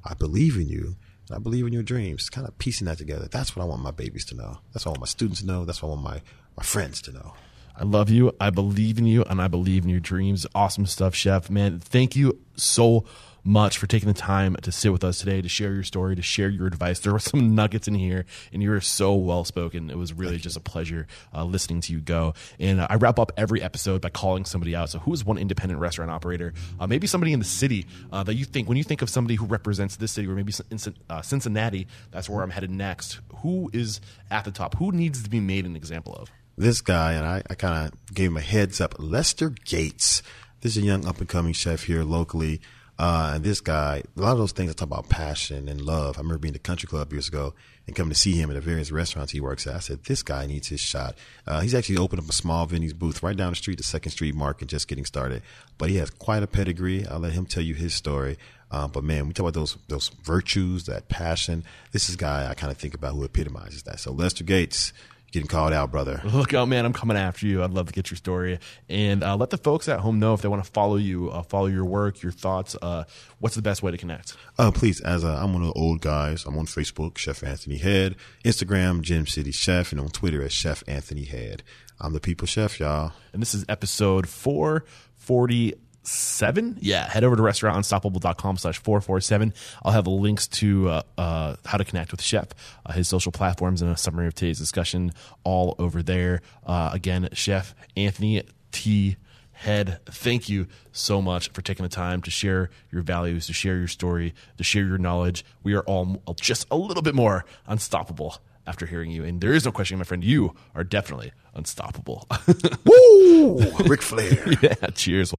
I believe in you. And I believe in your dreams. Kind of piecing that together. That's what I want my babies to know. That's what I want my students to know. That's what I want my, my friends to know. I love you. I believe in you, and I believe in your dreams. Awesome stuff, Chef. Man, thank you so much for taking the time to sit with us today, to share your story, to share your advice. There were some nuggets in here, and you were so well spoken. It was really just a pleasure uh, listening to you go. And uh, I wrap up every episode by calling somebody out. So, who is one independent restaurant operator? Uh, maybe somebody in the city uh, that you think, when you think of somebody who represents this city, or maybe in uh, Cincinnati, that's where I'm headed next. Who is at the top? Who needs to be made an example of? This guy, and I, I kind of gave him a heads up. Lester Gates. This is a young up and coming chef here locally. Uh, and this guy, a lot of those things I talk about passion and love. I remember being at the country club years ago and coming to see him at the various restaurants he works at. I said, this guy needs his shot. Uh, he's actually opened up a small Vinny's booth right down the street, the Second Street Market, just getting started. But he has quite a pedigree. I'll let him tell you his story. Uh, but man, we talk about those those virtues, that passion. This is guy I kind of think about who epitomizes that. So Lester Gates, getting called out, brother. Look out, man! I'm coming after you. I'd love to get your story and uh, let the folks at home know if they want to follow you, uh, follow your work, your thoughts. Uh, what's the best way to connect? Uh, please, as i am one of the old guys, I'm on Facebook, Chef Anthony Head, Instagram, Gem City Chef, and on Twitter as Chef Anthony Head. I'm the People Chef, y'all. And this is episode 440 seven. Yeah, head over to restaurantunstoppable.com slash 447. I'll have links to uh, uh, how to connect with Chef, uh, his social platforms, and a summary of today's discussion all over there. Uh, again, Chef Anthony T. Head, thank you so much for taking the time to share your values, to share your story, to share your knowledge. We are all just a little bit more unstoppable after hearing you. And there is no question, my friend, you are definitely unstoppable. Woo! Ric Flair. yeah, cheers.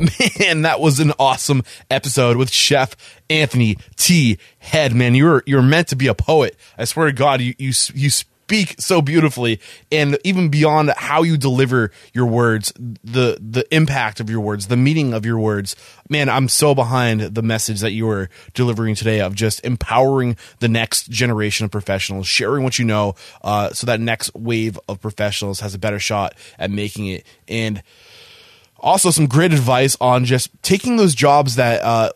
Man, that was an awesome episode with Chef Anthony T. Head. Man, you're you're meant to be a poet. I swear to God, you you you speak so beautifully and even beyond how you deliver your words the the impact of your words the meaning of your words man i'm so behind the message that you were delivering today of just empowering the next generation of professionals sharing what you know uh, so that next wave of professionals has a better shot at making it and also some great advice on just taking those jobs that uh,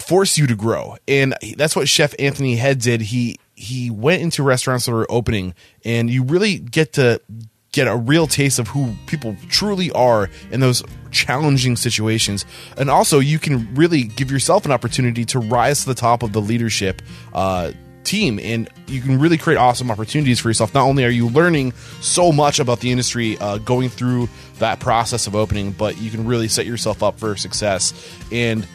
force you to grow and that's what chef anthony head did he he went into restaurants that were opening, and you really get to get a real taste of who people truly are in those challenging situations. And also, you can really give yourself an opportunity to rise to the top of the leadership uh, team, and you can really create awesome opportunities for yourself. Not only are you learning so much about the industry uh, going through that process of opening, but you can really set yourself up for success. And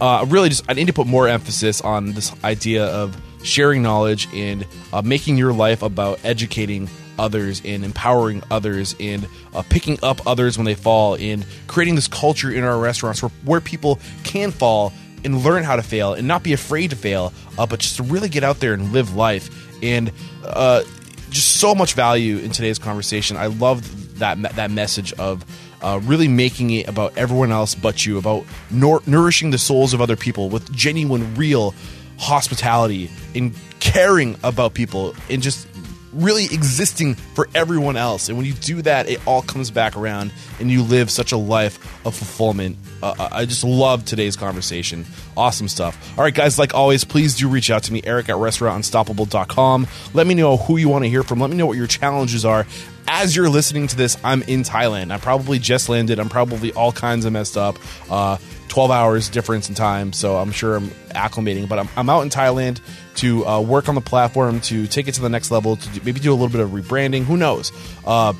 uh, really, just I need to put more emphasis on this idea of sharing knowledge and uh, making your life about educating others and empowering others and uh, picking up others when they fall and creating this culture in our restaurants where, where people can fall and learn how to fail and not be afraid to fail, uh, but just to really get out there and live life. And uh, just so much value in today's conversation. I love that that message of uh, really making it about everyone else but you, about nourishing the souls of other people with genuine, real hospitality and caring about people and just really existing for everyone else. And when you do that, it all comes back around and you live such a life of fulfillment. Uh, uh, I just love today's conversation. Awesome stuff. All right, guys, like always, please do reach out to me, Eric at restaurantunstoppable.com. Let me know who you want to hear from. Let me know what your challenges are. As you're listening to this, I'm in Thailand. I probably just landed. I'm probably all kinds of messed up. Uh, 12 hours difference in time, so I'm sure I'm acclimating. But I'm, I'm out in Thailand to uh, work on the platform, to take it to the next level, to do, maybe do a little bit of rebranding. Who knows? Uh,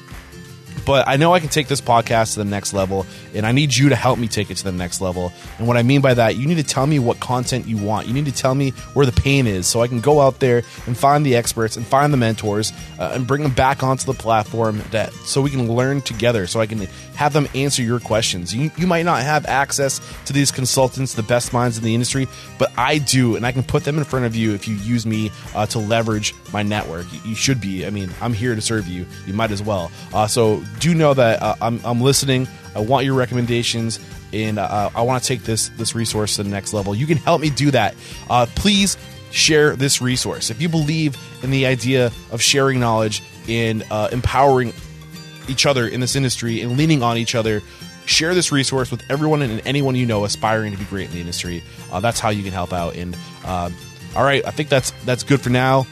but I know I can take this podcast to the next level, and I need you to help me take it to the next level. And what I mean by that, you need to tell me what content you want. You need to tell me where the pain is so I can go out there and find the experts and find the mentors uh, and bring them back onto the platform that so we can learn together, so I can have them answer your questions. You, you might not have access to these consultants, the best minds in the industry, but I do, and I can put them in front of you if you use me uh, to leverage my network. You, should be. I mean, I'm here to serve you. You might as well. Uh, so do know that uh, I'm, I'm listening. I want your recommendations, and uh, I want to take this this resource to the next level. You can help me do that. Uh, please share this resource if you believe in the idea of sharing knowledge and uh, empowering each other in this industry and leaning on each other. Share this resource with everyone and anyone you know aspiring to be great in the industry. Uh, that's how you can help out. And uh, all right, I think that's that's good for now.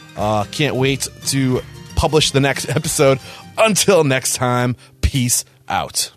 can't wait to publish the next episode. Until next time, peace out.